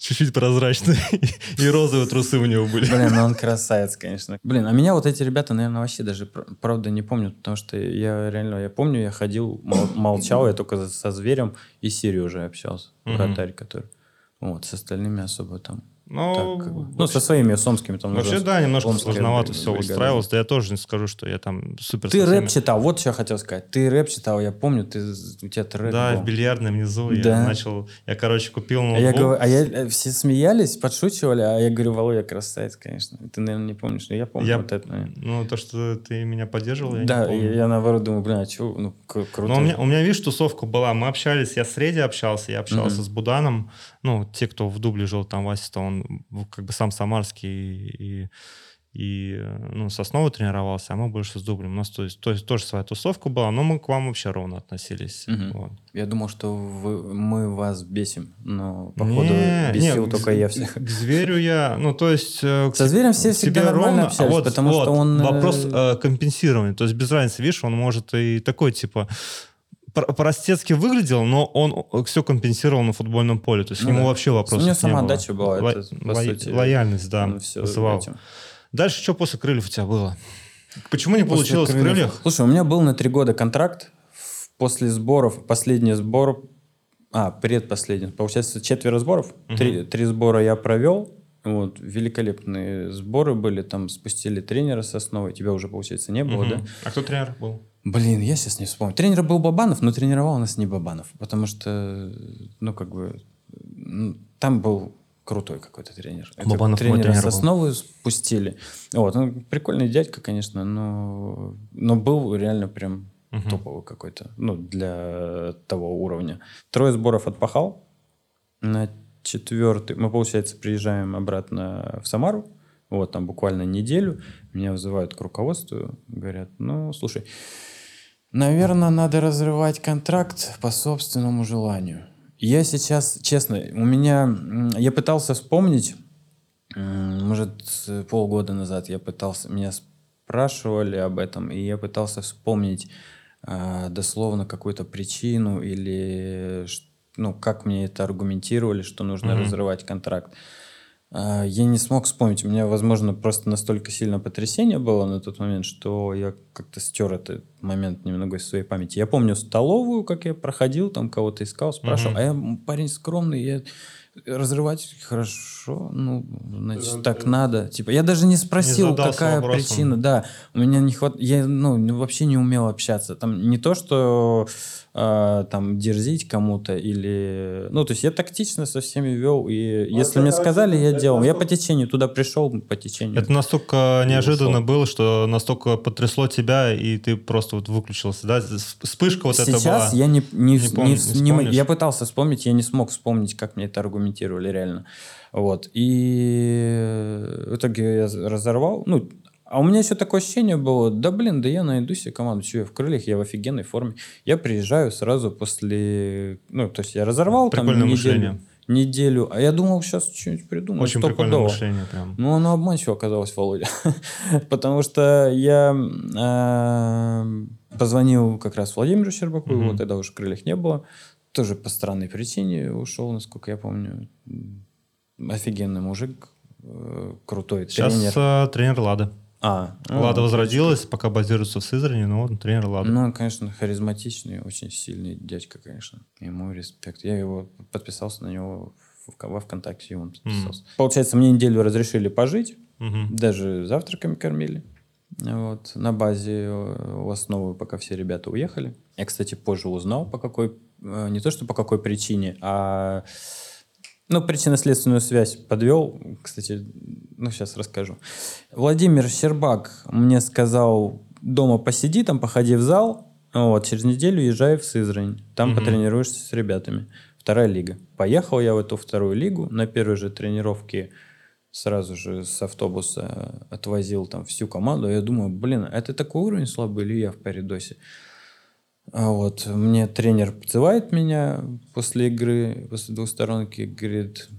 чуть-чуть прозрачные, и розовые трусы у него были. Блин, ну он красавец, конечно. Блин, а меня вот эти ребята, наверное, вообще даже пр- правда не помнят, потому что я реально, я помню, я ходил, мол- молчал, я только со зверем и Сережей общался, Мгм. вратарь, который. Вот, с остальными особо там. Ну, так, ну, со своими сомскими там. Вообще, да, немножко омская сложновато все бригада. устраивалось. Да я тоже не скажу, что я там супер Ты всеми- рэп читал, вот что я хотел сказать. Ты рэп читал, я помню, ты, у тебя рэп Да, был. в бильярдной внизу я Да. начал... Я, короче, купил А я, ноутбук. говорю, а я, э, все смеялись, подшучивали, а я говорю, Володя красавец, конечно. Ты, наверное, не помнишь, но я помню Я- вот это. наверное. Ну, то, что ты меня поддерживал, я Да, я, я наоборот думаю, блин, а что, ну, кру- круто. Но у меня, у меня, видишь, тусовка была. Мы общались, я с Реди общался, я общался Мгм. с Буданом. Ну, те, кто в дубле жил, там Вася, то он как бы сам самарский и, и э, ну, с основы тренировался, а мы больше с дублем. У нас то есть, то есть тоже своя тусовка была, но мы к вам вообще ровно относились. Мгм. Вот. Я думал, что вы- мы вас бесим, но походу Не, бесил не, только к- я всех. К зверю я, ну, то есть... э, к Со зверем все всегда нормально ровно, а общались, вот, потому вот, что он... э, Вопрос э, компенсирования. То есть без разницы, видишь, он может и такой, типа, простецки выглядел, но он все компенсировал на футбольном поле. То есть Ну ему да. вообще вопросов У него не было. самоотдача была, Ло- это, по ло- сути, Лояльность, да, всё вызывал. этим. Дальше что после крыльев у тебя было? Почему не После получилось в крыльев- крыльях? Слушай, у меня был на три года контракт. В- После сборов, последний сбор, а, предпоследний, получается, четверо сборов. Три, три сбора я провел. Вот, великолепные сборы были, там спустили тренера с основой, тебя уже, получается, не было, да? Мгм. А кто тренер был? Блин, я сейчас не вспомню. Тренер был Бабанов, но тренировал нас не Бабанов, потому что, ну, как бы, там был крутой какой-то тренер. Это Бабанов мой тренера тренер с был. спустили. Вот, он прикольный дядька, конечно, но, но был реально прям Мгм. топовый какой-то, ну, для того уровня. Трое сборов отпахал. На четвертый, мы, получается, приезжаем обратно в Самару, вот, там буквально неделю. Меня вызывают к руководству, говорят, ну, слушай, наверное, надо разрывать контракт по собственному желанию. Я сейчас, честно, у меня, я пытался вспомнить, может, полгода назад я пытался, меня спрашивали об этом, и я пытался вспомнить а, дословно какую-то причину или ну, как мне это аргументировали, что нужно Мгм. разрывать контракт. А, Я не смог вспомнить. У меня, возможно, просто настолько сильно потрясение было на тот момент, что я как-то стер этот момент немного из своей памяти. Я помню столовую, как я проходил, там кого-то искал, спрашивал. Мгм. А я парень скромный, я разрывать хорошо, ну, значит, так надо. Типа, я даже не спросил, задался какая вопросом. причина. Да, у меня не хват... Я, ну, не- вообще не умел общаться. Там не то, что а, там дерзить кому-то или... Ну, то есть я тактично со всеми вел, и если мне сказали, я делал. Я по течению туда пришел, по течению. Это настолько неожиданно ушел. было, что настолько потрясло тебя, и ты просто вот выключился, да? Вспышка вот это была. Сейчас я не, не, Не не, помню, не не вспомнишь? я пытался вспомнить, я не смог вспомнить, как мне это аргументировали реально. Вот. И в итоге я разорвал. Ну, а у меня еще такое ощущение было, да блин, да я найду себе команду, что я в крыльях, я в офигенной форме. Я приезжаю сразу после... Ну, то есть я разорвал там Прикольное неделю, мышление. неделю, а я думал, сейчас что-нибудь придумаю. Очень прикольное стопудово. мышление прям. Ну, оно обманчиво оказалось, Володя. Потому что я э, позвонил как раз Владимиру Щербаку, его тогда уже в крыльях не было. Тоже по странной причине ушел, насколько я помню. Офигенный мужик. э, крутой Сейчас тренер. э, тренер Лады. А, ну, Лада отлично. возродилась, пока базируется в Сызрани, но он тренер Лады. Ну, он, конечно, харизматичный, очень сильный дядька, конечно. Ему респект. Я его подписался на него в- во ВКонтакте, и он подписался. Получается, мне неделю разрешили пожить, Мгм. даже завтраками кормили. Вот, на базе э, у основы, пока все ребята уехали. Я, кстати, позже узнал, по какой... э, Не то, что по какой причине, а... Ну, причинно-следственную связь подвел. Кстати, ну, сейчас расскажу. Владимир Щербак мне сказал, дома посиди, там походи в зал, вот, через неделю езжай в Сызрань. Там Мгм. потренируешься с ребятами. Вторая лига. Поехал я в эту вторую лигу. На первой же тренировке сразу же с автобуса отвозил там всю команду. Я думаю, блин, это такой уровень слабый или я в Паридосе? А вот мне тренер подзывает меня после игры, после двусторонки, говорит,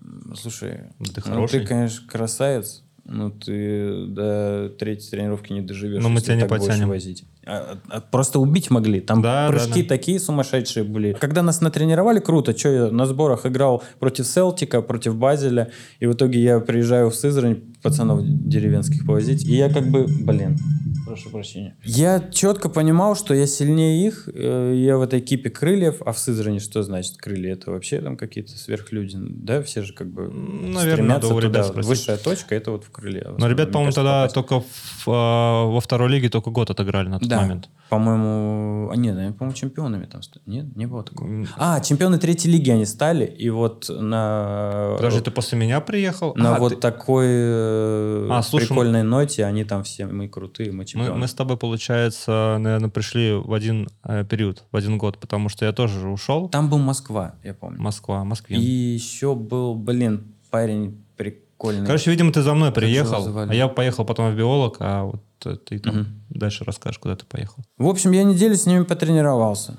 «М, слушай, ты ну хороший. ты, конечно, красавец, но ты до третьей тренировки не доживешь, Но мы если тебя не потянем». возить. А- а- просто убить могли. Там Да, да, прыжки да. такие сумасшедшие были. Когда нас натренировали, круто. Что я на сборах играл против Селтика, против Базеля. И в итоге я приезжаю в Сызрань пацанов деревенских повозить. И я как бы, блин, прошу прощения. Я четко понимал, что я сильнее их. Э, Я в этой кипе крыльев. А в Сызрани что значит крылья? Это вообще там какие-то сверхлюди. Да, все же как бы наверное, стремятся надо туда. спросить. Высшая точка это вот в крыле. Но ребят, по-моему, тогда попасть. только в, а, во второй лиге только год отыграли на Да. Момент. По-моему, а нет, они, по-моему, чемпионами там ста- Нет, не было такого. А, чемпионы третьей лиги они стали, и вот на... Подожди, ты после меня приехал? На А, вот ты- такой э, А, слушай, прикольной ноте они там все, мы крутые, мы Мы, чемпионы. мы с тобой, получается, наверное, пришли в один э, период, в один год, потому что я тоже же ушел. Там был Москва, я помню. Москва, Москвин. И еще был, блин, парень прикольный. Короче, видимо, ты за мной приехал, а я поехал потом в биолог, а вот э, ты там Мгм. дальше расскажешь, куда ты поехал. В общем, я неделю с ними потренировался.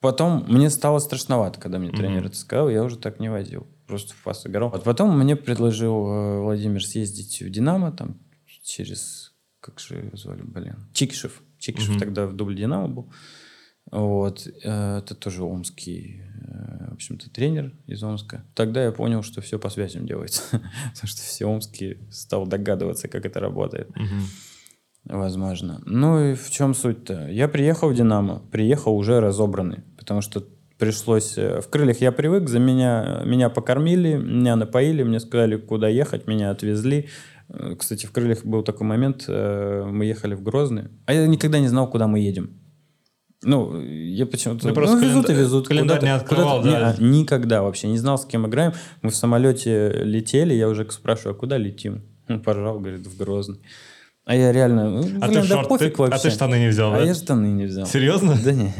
Потом мне стало страшновато, когда мне Мгм. тренер это сказал, я уже так не возил. Просто в пас играл. Вот потом мне предложил э, Владимир съездить в «Динамо», там через... Как же его звали, блин? Чикишев. Чикишев Мгм. тогда в дубль «Динамо» был. Вот. э, Это тоже омский, в общем-то, тренер из Омска. Тогда я понял, что все по связям делается. Потому что все омские стал догадываться, как это работает. Возможно. Ну и в чем суть-то? Я приехал в «Динамо», приехал уже разобранный, потому что пришлось... э, В «Крыльях» я привык, за меня, меня покормили, меня напоили, мне сказали, куда ехать, меня отвезли. Э, Кстати, в «Крыльях» был такой момент, э, мы ехали в Грозный, а я никогда не знал, куда мы едем. Ну, я почему-то... Ну, просто везут и везут. календарь куда-то- не открывал, куда-то- да. Не, никогда вообще. Не знал, с кем играем. Мы в самолете летели, я уже спрашиваю, а куда летим? Он поржал, говорит, в Грозный. А я реально, ну, А блин, ты, да шорты- пофиг ты- а вообще. ты штаны не взял, А да? я штаны не взял. Серьезно? Да не,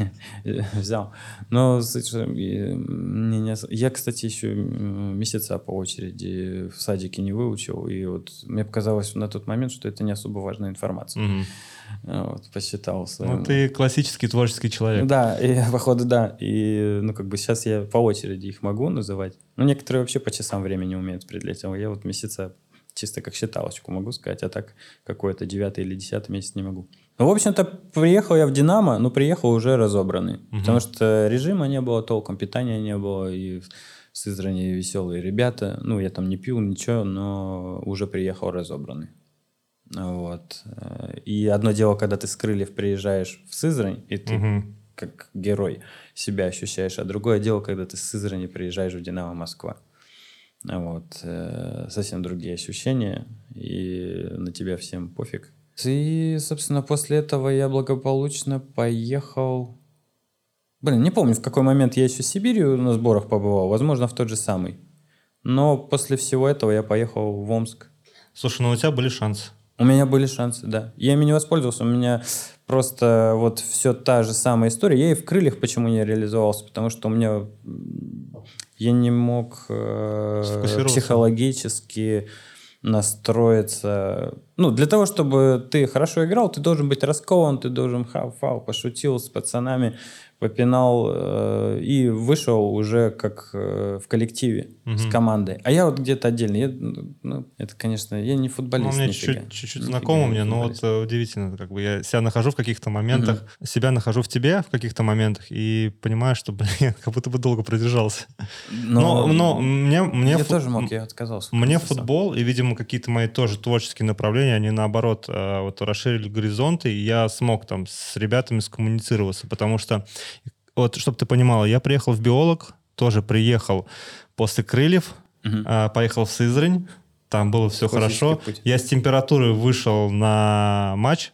взял. Но мне не я, кстати, еще месяца по очереди в садике не выучил. И вот мне показалось на тот момент, что это не особо важная информация. А Вот, посчитал Ну, своему. ты классический творческий человек. Да, и, походу, да. И, ну, как бы сейчас я по очереди их могу называть. Ну, некоторые вообще по часам времени умеют определять. А я вот месяца чисто как считалочку могу сказать, а так какой-то девятый или десятый месяц не могу. Ну, в общем-то, приехал я в «Динамо», но приехал уже разобранный. Мгм. Потому что режима не было толком, питания не было, и в Сызрани веселые ребята. Ну, я там не пил, ничего, но уже приехал разобранный. Вот. И одно дело, когда ты с крыльев приезжаешь в Сызрань, и ты Мгм. как герой себя ощущаешь, а другое дело, когда ты с Сызрани приезжаешь в «Динамо Москва». Вот. э, Совсем другие ощущения, и на тебя всем пофиг. И, собственно, после этого я благополучно поехал... Блин, не помню, в какой момент я еще в Сибири на сборах побывал, возможно, в тот же самый. Но после всего этого я поехал в Омск. Слушай, ну у тебя были шансы. У меня были шансы, да. Я ими не воспользовался. У меня просто вот все та же самая история. Я и в крыльях почему не реализовался, потому что у меня я не мог э, психологически настроиться. Ну, для того, чтобы ты хорошо играл, ты должен быть раскован, ты должен хау-фау, пошутил с пацанами, попинал э, и вышел уже как э, в коллективе Мгм. с командой. А я вот где-то отдельно. Я, ну, это, конечно, я не Ну, футболист. мне нифига. чуть-чуть, знакомо не мне, но вот э, удивительно, как бы я себя нахожу в каких-то моментах, себя нахожу в тебе в каких-то моментах и понимаю, что, блин, как будто бы долго продержался. Но, но мне, мне, я фут- тоже мог, я отказался. мне футбол и, видимо, какие-то мои тоже творческие направления, они наоборот э, вот расширили горизонты, и я смог там с ребятами скоммуницироваться, потому что, вот, чтобы ты понимала, я приехал в биолог, тоже приехал после крыльев, а, поехал в Сызрань, там было все Классический хорошо. путь. Я с температурой вышел на матч,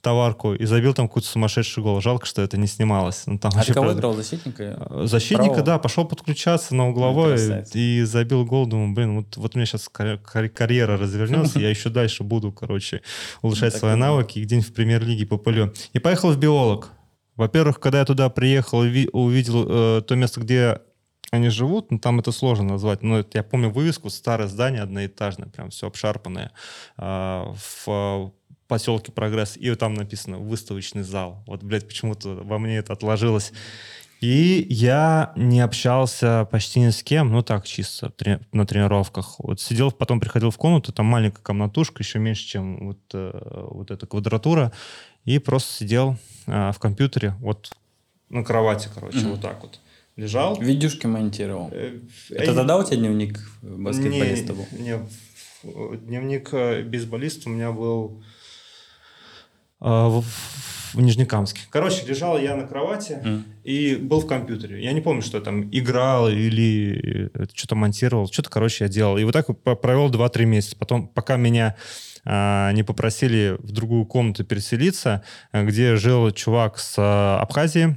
товарку, и забил там какой-то сумасшедший гол. Жалко, что это не снималось. Ну, там А ты кого правда- играл? Защитника? Защитника, Правого? да, пошел подключаться на угловой красавец. и забил гол. Думаю, блин, вот, вот у меня сейчас карьера развернется, я еще дальше буду, короче, улучшать Так свои навыки и где-нибудь в премьер-лиге попылю. И поехал в биолог. Во-первых, когда я туда приехал и ви- увидел э, то место, где они живут, ну, там это сложно назвать. Но это, я помню вывеску, старое здание одноэтажное, прям все обшарпанное, а, в поселке Прогресс, и там написано «выставочный зал». Вот, блядь, почему-то во мне это отложилось. И я не общался почти ни с кем, ну так, чисто трени- на тренировках. Вот сидел, потом приходил в комнату, там маленькая комнатушка, еще меньше, чем вот, э, вот эта квадратура, и просто сидел а, в компьютере, вот на кровати, короче, Мгм. вот так вот. Лежал. Видюшки монтировал. Э, Это э, тогда у тебя дневник баскетболиста был? не, в- дневник э, бейсболиста у меня был э, в, в Нижнекамске. Короче, лежал я на кровати М. и был в компьютере. Я не помню, что я там играл или э, что-то монтировал. Что-то, короче, я делал. И вот так провел 2-3 месяца. Потом, пока меня а, не попросили в другую комнату переселиться, э, где жил чувак с а, Абхазии,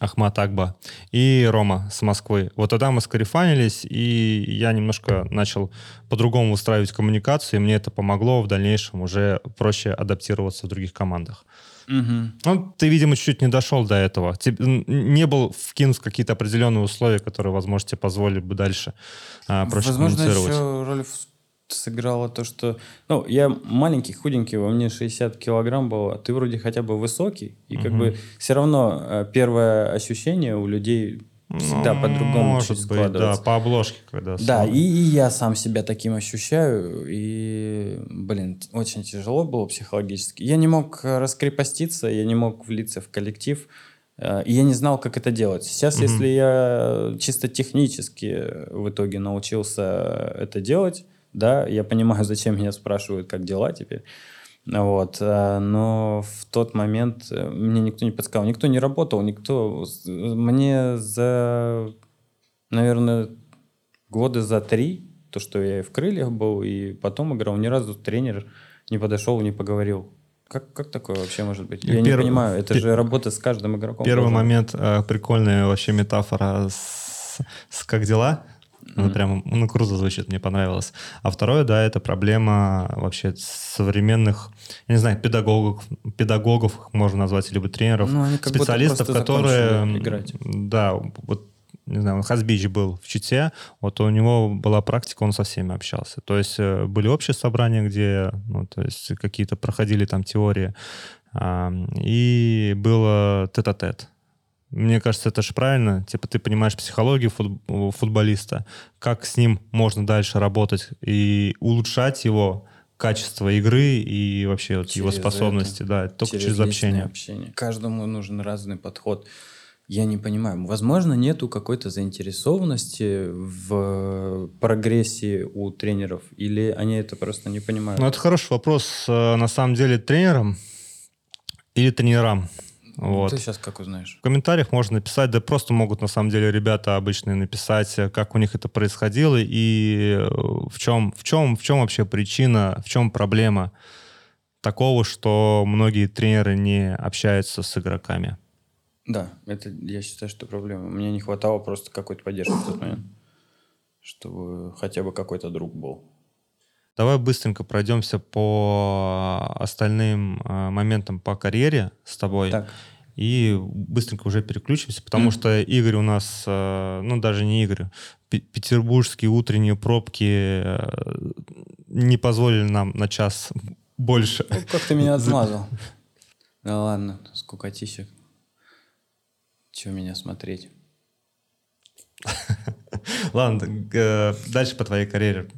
Ахмат Акба, и Рома с Москвы. Вот тогда мы скарифанились, и я немножко начал по-другому устраивать коммуникацию, и мне это помогло в дальнейшем уже проще адаптироваться в других командах. Мгм. Ну, ты, видимо, чуть-чуть не дошел до этого. Н- не был вкинут в какие-то определенные условия, которые, возможно, тебе позволили бы дальше а, проще Возможно, коммуницировать. еще роль сыграло то, что... Ну, я маленький, худенький, во мне 60 килограмм было, ты вроде хотя бы высокий, и как Мгм. бы все равно э, первое ощущение у людей всегда Ну, по-другому Может чуть быть, да, по обложке, когда... Да, и, и я сам себя таким ощущаю, и, блин, очень тяжело было психологически. Я не мог э, раскрепоститься, я не мог влиться в коллектив, э, и я не знал, как это делать. Сейчас, Мгм. если я чисто технически в итоге научился это делать, да, я понимаю, зачем меня спрашивают, как дела теперь. Вот, э, но в тот момент э, мне никто не подсказал, никто не работал, никто... Мне за, наверное, года за три, то, что я и в крыльях был, и потом играл, ни разу тренер не подошел, не поговорил. Как, как такое вообще может быть? Я не Перв- понимаю, это пе- же работа с каждым игроком. Первый должна. момент, э, прикольная вообще метафора с, с «как дела?». Ну, Мгм. прям, ну, круто звучит, мне понравилось. А второе, да, это проблема вообще современных, я не знаю, педагогов, педагогов их можно назвать, либо тренеров, Ну, специалистов, которые... играть. Да, вот, не знаю, Хазбич был в Чите, вот у него была практика, он со всеми общался. То есть э, были общие собрания, где, ну, то есть какие-то проходили там теории, а, и было тет-а-тет. Мне кажется, это же правильно. Типа ты понимаешь психологию футболиста, как с ним можно дальше работать и улучшать его качество игры и вообще вот его Через способности, да, только через, личное общение. общение. Каждому нужен разный подход. Я не понимаю. Возможно, нету какой-то заинтересованности в прогрессии у тренеров, или они это просто не понимают? Ну, это хороший вопрос, э, на самом деле, тренерам или тренерам. Вот. Ты сейчас как узнаешь? В комментариях можно написать, да просто могут на самом деле ребята обычные написать, как у них это происходило и э, в чем, в чем, в чем вообще причина, в чем проблема такого, что многие тренеры не общаются с игроками. Да, это я считаю, что проблема. Мне не хватало просто какой-то поддержки в тот момент, чтобы хотя бы какой-то друг был. Давай быстренько пройдемся по остальным э, моментам по карьере с тобой. Так, И быстренько уже переключимся, потому Мгм. что Игорь у нас, э, ну даже не Игорь, пе- петербургские утренние пробки э, не позволили нам на час больше. ну, как ты меня отмазал. Да ладно, скукотищек. Чего меня смотреть? Ладно, дальше по твоей карьере.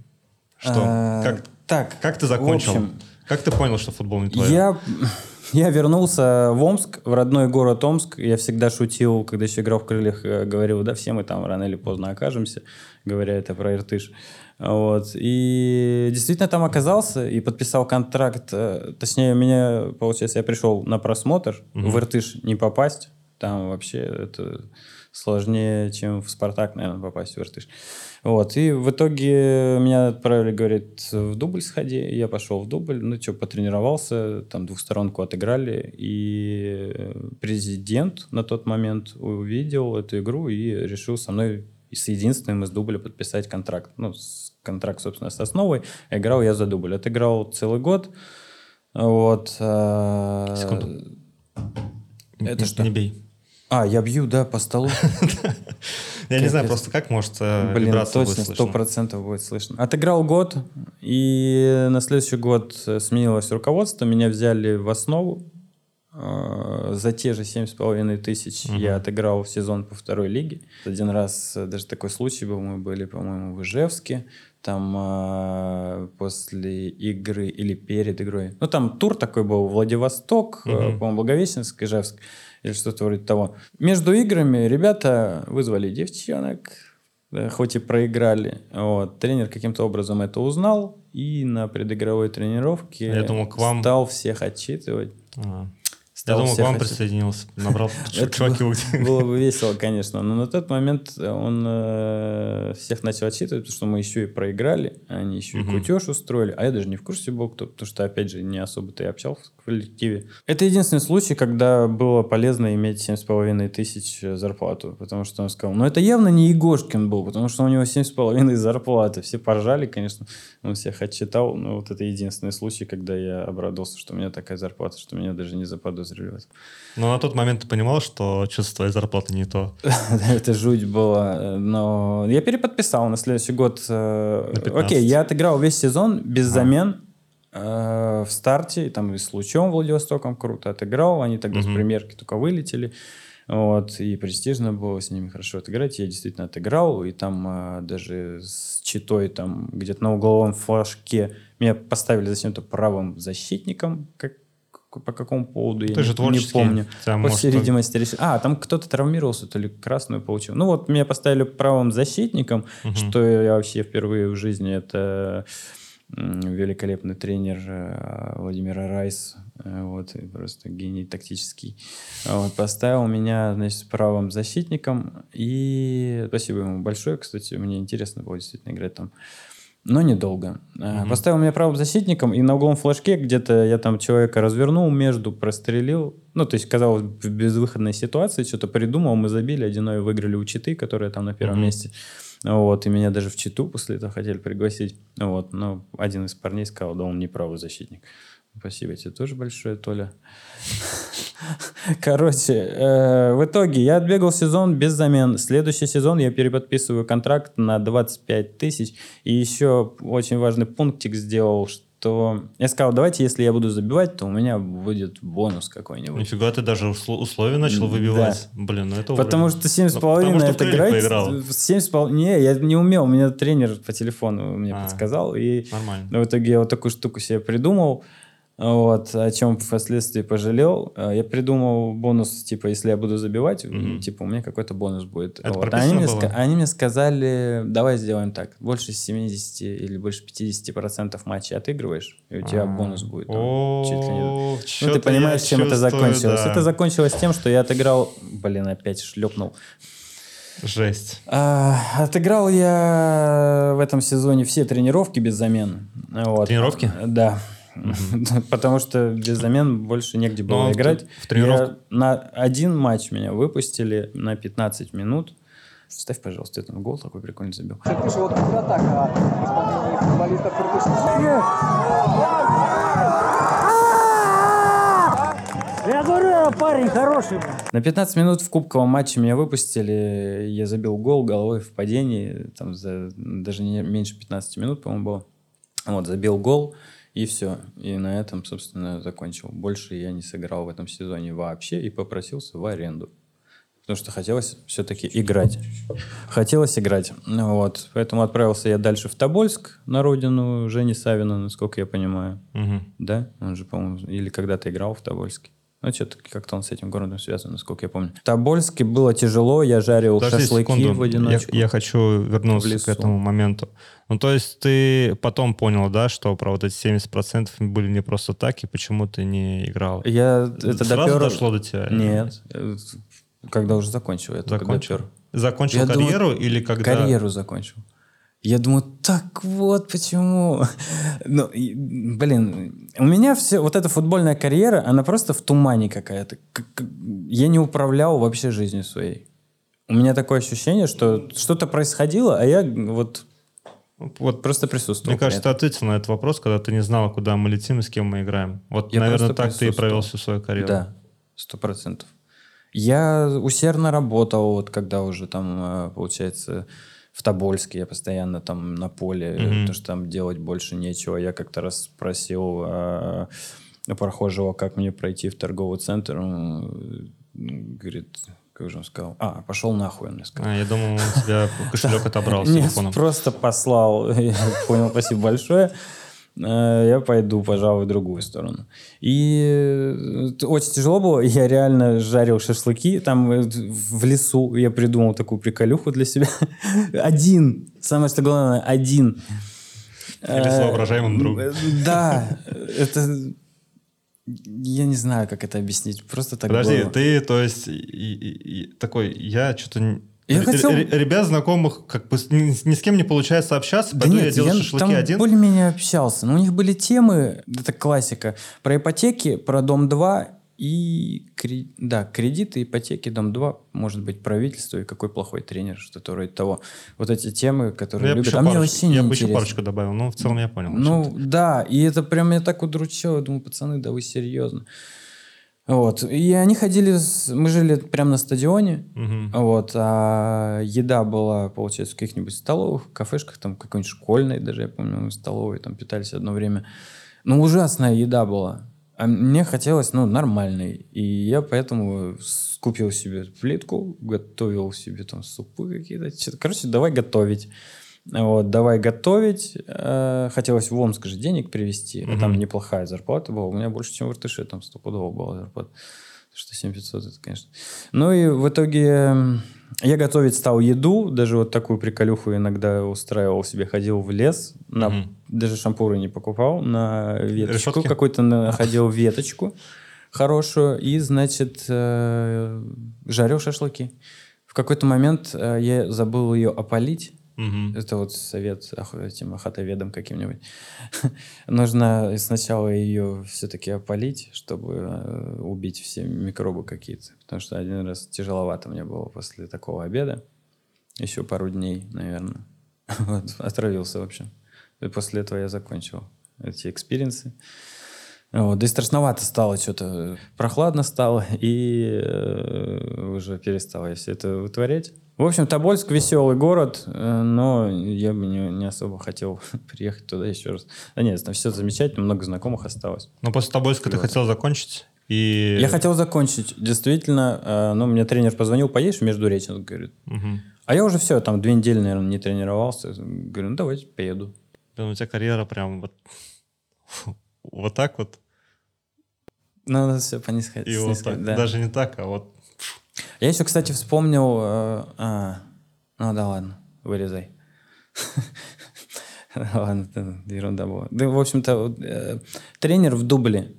Что? А, Как, Так, как ты закончил? общем, Как ты понял, что футбол не твое? Я, я вернулся в Омск, в родной город Омск. Я всегда шутил, когда еще играл в крыльях, э, говорил, да, все мы там рано или поздно окажемся, говоря это про Иртыш. Вот. И действительно там оказался и подписал контракт. э, Точнее, у меня, получается, я пришел на просмотр. Мгм. В Иртыш не попасть. Там вообще это сложнее, чем в «Спартак», наверное, попасть в Иртыш. Вот. И в итоге меня отправили, говорит, в дубль сходи. Я пошел в дубль. Ну, что, потренировался. Там двухсторонку отыграли. И президент на тот момент увидел эту игру и решил со мной и с единственным из дубля подписать контракт. Ну, контракт, собственно, с основой. А Играл я за дубль. Отыграл целый год. Вот. а, Секунду. Это Не- что? Не бей. А, я бью, да, по столу. Я не знаю, просто как может э, Блин, вибрация точно, сто процентов будет слышно. Отыграл год, и на следующий год э, сменилось руководство, меня взяли в основу. Э, За те же семь с половиной тысяч я отыграл сезон по второй лиге. Один раз э, даже такой случай был, мы были, по-моему, в Ижевске. Там э, после игры или перед игрой. Ну, там тур такой был, Владивосток, э, Мгм. по-моему, Благовещенск, Ижевск или что-то вроде того. Между играми ребята вызвали девчонок, хоть и проиграли. Вот. Тренер каким-то образом это узнал и на предыгровой тренировке Я думал, к вам- стал всех отчитывать. А. Я думал, к вам отчитывать. присоединился. Набрал чуваки. Было бы весело, конечно. Но на тот момент он э, всех начал отчитывать, потому что мы еще и проиграли, они еще и кутеж устроили. А я даже не в курсе был, кто, потому что, опять же, не особо-то и общался в коллективе. Это единственный случай, когда было полезно иметь 7,5 тысяч зарплату. Потому что он сказал, ну это явно не Егошкин был, потому что у него 7,5 зарплаты. Все поржали, конечно. Он всех отчитал. Но вот это единственный случай, когда я обрадовался, что у меня такая зарплата, что меня даже не заподозрили в этом. Но на тот момент ты понимал, что с твоей зарплатой не то. Это жуть была. Но я переподписал на следующий год. э, На 15. Окей, я отыграл весь сезон без замен. э, В старте, там и с Лучом Владивостоком круто отыграл. Они тогда с премьерки только вылетели. Вот, и престижно было с ними хорошо отыграть. Я действительно отыграл, и там э, даже с читой там где-то на угловом флажке меня поставили зачем-то правым защитником, как, по какому поводу, я Ты не, же не творческий. помню. По может, всей видимости, решил. А, там кто-то травмировался, то ли красную получил. Ну вот, меня поставили правым защитником, Мгм. что я вообще впервые в жизни. Это великолепный тренер э, Владимир Райс. Э, Вот, и просто гений тактический. Вот, поставил меня, значит, правым защитником. И спасибо ему большое, кстати. Мне интересно было действительно играть там. Но недолго. Мгм. Поставил меня правым защитником, и на угловом флажке где-то я там человека развернул, между прострелил. Ну, то есть, казалось, в безвыходной ситуации что-то придумал, мы забили, 1 выиграли у Читы, которая там на первом Мгм. месте. Вот, и меня даже в Читу после этого хотели пригласить. Вот, но один из парней сказал, да он не правый защитник. Спасибо тебе тоже большое, Толя. Короче, э, в итоге я отбегал сезон без замен. Следующий сезон я переподписываю контракт на 25 тысяч. И еще очень важный пунктик сделал, что я сказал, давайте, если я буду забивать, то у меня будет бонус какой-нибудь. Нифига, ты даже усло- условия начал Да. выбивать. Блин, ну это Потому уровень. что 7,5 Ну, это играть. поиграл. 7,5... Не, я не умел. У меня тренер по телефону мне А. подсказал. И Нормально. в итоге я вот такую штуку себе придумал. Вот, о чем впоследствии пожалел. Э, Я придумал бонус, типа, если я буду забивать, Мгм. типа, у меня какой-то бонус будет. Это Вот. Они, мне ска- они мне сказали, давай сделаем так, больше 70 или больше 50% матчей отыгрываешь, и у тебя А. бонус будет. там, чуть ли не ну, ты понимаешь, чем это закончилось. да. Это закончилось тем, что я отыграл... Блин, опять шлепнул. Жесть. А, отыграл я в этом сезоне все тренировки без замен. Вот. Тренировки? Да. Потому что без замен больше негде было Ну, а играть. в тренировку- Я на один матч меня выпустили на 15 минут. Ставь, пожалуйста, это гол такой прикольный забил. Вот контратака Иркутска. Я говорю, парень хороший. На 15 минут в кубковом матче меня выпустили. Я забил гол головой в падении. Там за даже не меньше 15 минут, по-моему, было. Вот, забил гол, и все. И на этом, собственно, закончил. Больше я не сыграл в этом сезоне вообще и попросился в аренду. потому что хотелось все-таки играть. Хотелось играть. Ну Вот. Поэтому отправился я дальше в Тобольск, на родину Жени Савина, насколько я понимаю. Мгм. Да? Он же, по-моему, или когда-то играл в Тобольске. Ну, что-то как-то он с этим городом связан, насколько я помню. В Тобольске было тяжело, я жарил Подожди шашлыки секунду. в одиночку. Я, я хочу вернуться к этому моменту. Ну, то есть ты потом понял, да, что про вот эти 70% были не просто так, и почему ты не играл? Я это Сразу допер- дошло до тебя? Нет. Э, Когда уже закончил, я Закончил? допер. Закончил Я думаю, карьеру или когда... Карьеру закончил. Я думаю, так вот почему. Ну, блин, у меня все, вот эта футбольная карьера, она просто в тумане какая-то. Я не управлял вообще жизнью своей. У меня такое ощущение, что что-то происходило, а я вот Вот просто присутствовал. Мне кажется, ты ответил на этот вопрос, когда ты не знала, куда мы летим и с кем мы играем. Вот, Я наверное, так ты и провел всю свою карьеру. Да, сто процентов. Я усердно работал, вот когда уже там, э, получается, в Тобольске я постоянно там на поле, Мгм. потому что там делать больше нечего. Я как-то раз спросил э, прохожего, как мне пройти в торговый центр. Он говорит, как же он сказал? А, пошел нахуй, он мне сказал. А, я думал, он тебя кошелек отобрал с телефоном. просто послал. Понял, спасибо большое. Э, Я пойду, пожалуй, в другую сторону. И э, очень тяжело было. Я реально жарил шашлыки. Там э, в лесу я придумал такую приколюху для себя. Один. Самое что главное, один. Или с воображаемым другом. Да. Это... Я не знаю, как это объяснить. Просто так Подожди, было. ты, то есть, и- и- и такой, я что-то... Я хотел- Ребят знакомых, как бы ни, ни с кем не получается общаться, Да нет, я делаю я шашлыки там один. более-менее общался. Но у них были темы, это классика, про ипотеки, про Дом-2 и... Да, кредиты, ипотеки, Дом-2, может быть, правительство и какой плохой тренер, что-то вроде того. Вот эти темы, которые Я любят. А мне вообще не я бы еще парочку добавил, но в целом я понял. Ну, да, и это прям меня так удручило. Я думаю, пацаны, да вы серьезно. Вот. И они ходили... с- Мы жили прямо на стадионе. Мгм. Вот, а еда была, получается, в каких-нибудь столовых, кафешках, там какой-нибудь школьной даже, я помню, мы столовой там питались одно время. Ну, ужасная еда была. А мне хотелось, ну, нормальной. И я поэтому купил себе плитку, готовил себе там супы какие-то. Короче, давай готовить. Вот, давай готовить. Э, Хотелось в Омск же денег привезти. а Там неплохая зарплата была. У меня больше, чем в Иртыше. Там стопудово была зарплата. Что 7500 это, конечно. Ну и в итоге я готовить стал еду. Даже вот такую приколюху иногда устраивал себе. Ходил в лес. На, Мгм. Даже шампуры не покупал. На веточку какую-то находил веточку хорошую. И, значит, э, жарил шашлыки. В какой-то момент э, я забыл ее опалить. Мгм. Это вот совет этим охотоведам каким-нибудь. Нужно сначала ее все-таки опалить, чтобы э, убить все микробы какие-то. Потому что один раз тяжеловато мне было после такого обеда. Еще пару дней, наверное. Вот, отравился, в общем. И после этого я закончил эти experience ы. Вот, да и страшновато стало что-то. Прохладно стало, и э, уже перестал я все это вытворять. В общем, Тобольск веселый город, э, но я бы не, не особо хотел приехать туда еще раз. Да нет, там все замечательно, много знакомых осталось. Ну, после Тобольска ты Вот. хотел закончить, и... Я хотел закончить, действительно, э, но мне тренер позвонил, поедешь в Междуреченск, говорит. Мгм. А я уже все, там две недели, наверное, не тренировался. Говорю, ну давайте поеду. Блин, у тебя карьера прям вот... Вот так вот, Ну, надо все понискать. и вот так. Даже не так, а вот... Я еще, кстати, вспомнил... э, а, ну да ладно, вырезай. Ладно, ерунда была. Да, в общем-то, э, тренер в дубле,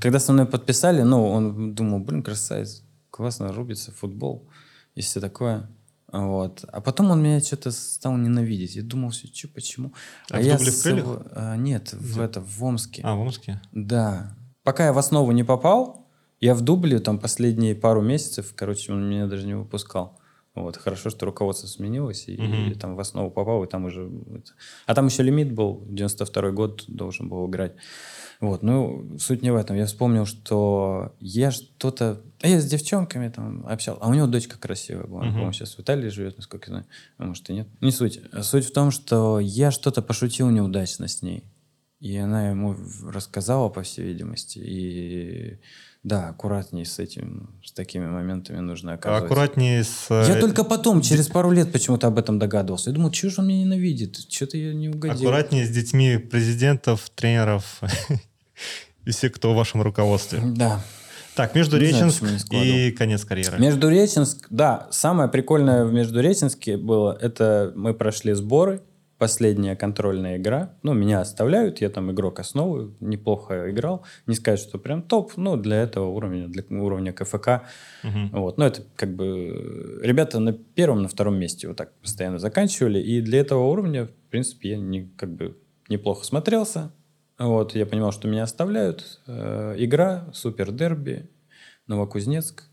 когда со мной подписали, ну, он думал, блин, красавец, классно рубится, футбол и все такое. Вот. А потом он меня что-то стал ненавидеть. Я думал, все, что, почему? А в я дубле в с Крыльях? собой- а, нет, в, это, в Омске. А, в Омске? Да. Пока я в основу не попал, я в дубле там последние пару месяцев, короче, он меня даже не выпускал. Вот, хорошо, что руководство сменилось, и, Мгм. и там в основу попал, и там уже... А там еще лимит был, 92 год должен был играть. Вот, ну, суть не в этом. Я вспомнил, что я что-то... А я с девчонками там общался. А у него дочка красивая была. Мгм. По-моему, сейчас в Италии живет, насколько я знаю. А может и нет. Не суть. Суть в том, что я что-то пошутил неудачно с ней. И она ему рассказала, по всей видимости. И да, аккуратнее с этим, с такими моментами нужно оказывать. Аккуратнее с... Я э, только потом, через пару лет почему-то об этом догадывался. Я думал, чего же он меня ненавидит? Что-то я не угодил. Аккуратнее с детьми президентов, тренеров и всех, кто в вашем руководстве. Да. Так, Междуреченск и конец карьеры. Междуреченск, да, самое прикольное в Междуреченске было, это мы прошли сборы, последняя контрольная игра. Ну, меня оставляют, я там игрок основы, неплохо играл. Не сказать, что прям топ, но для этого уровня, для уровня КФК. Мгм. Вот. Но это как бы... Ребята на первом, на втором месте вот так постоянно заканчивали. И для этого уровня, в принципе, я не, как бы неплохо смотрелся. Вот. Я понимал, что меня оставляют. Э, игра, супер дерби, Новокузнецк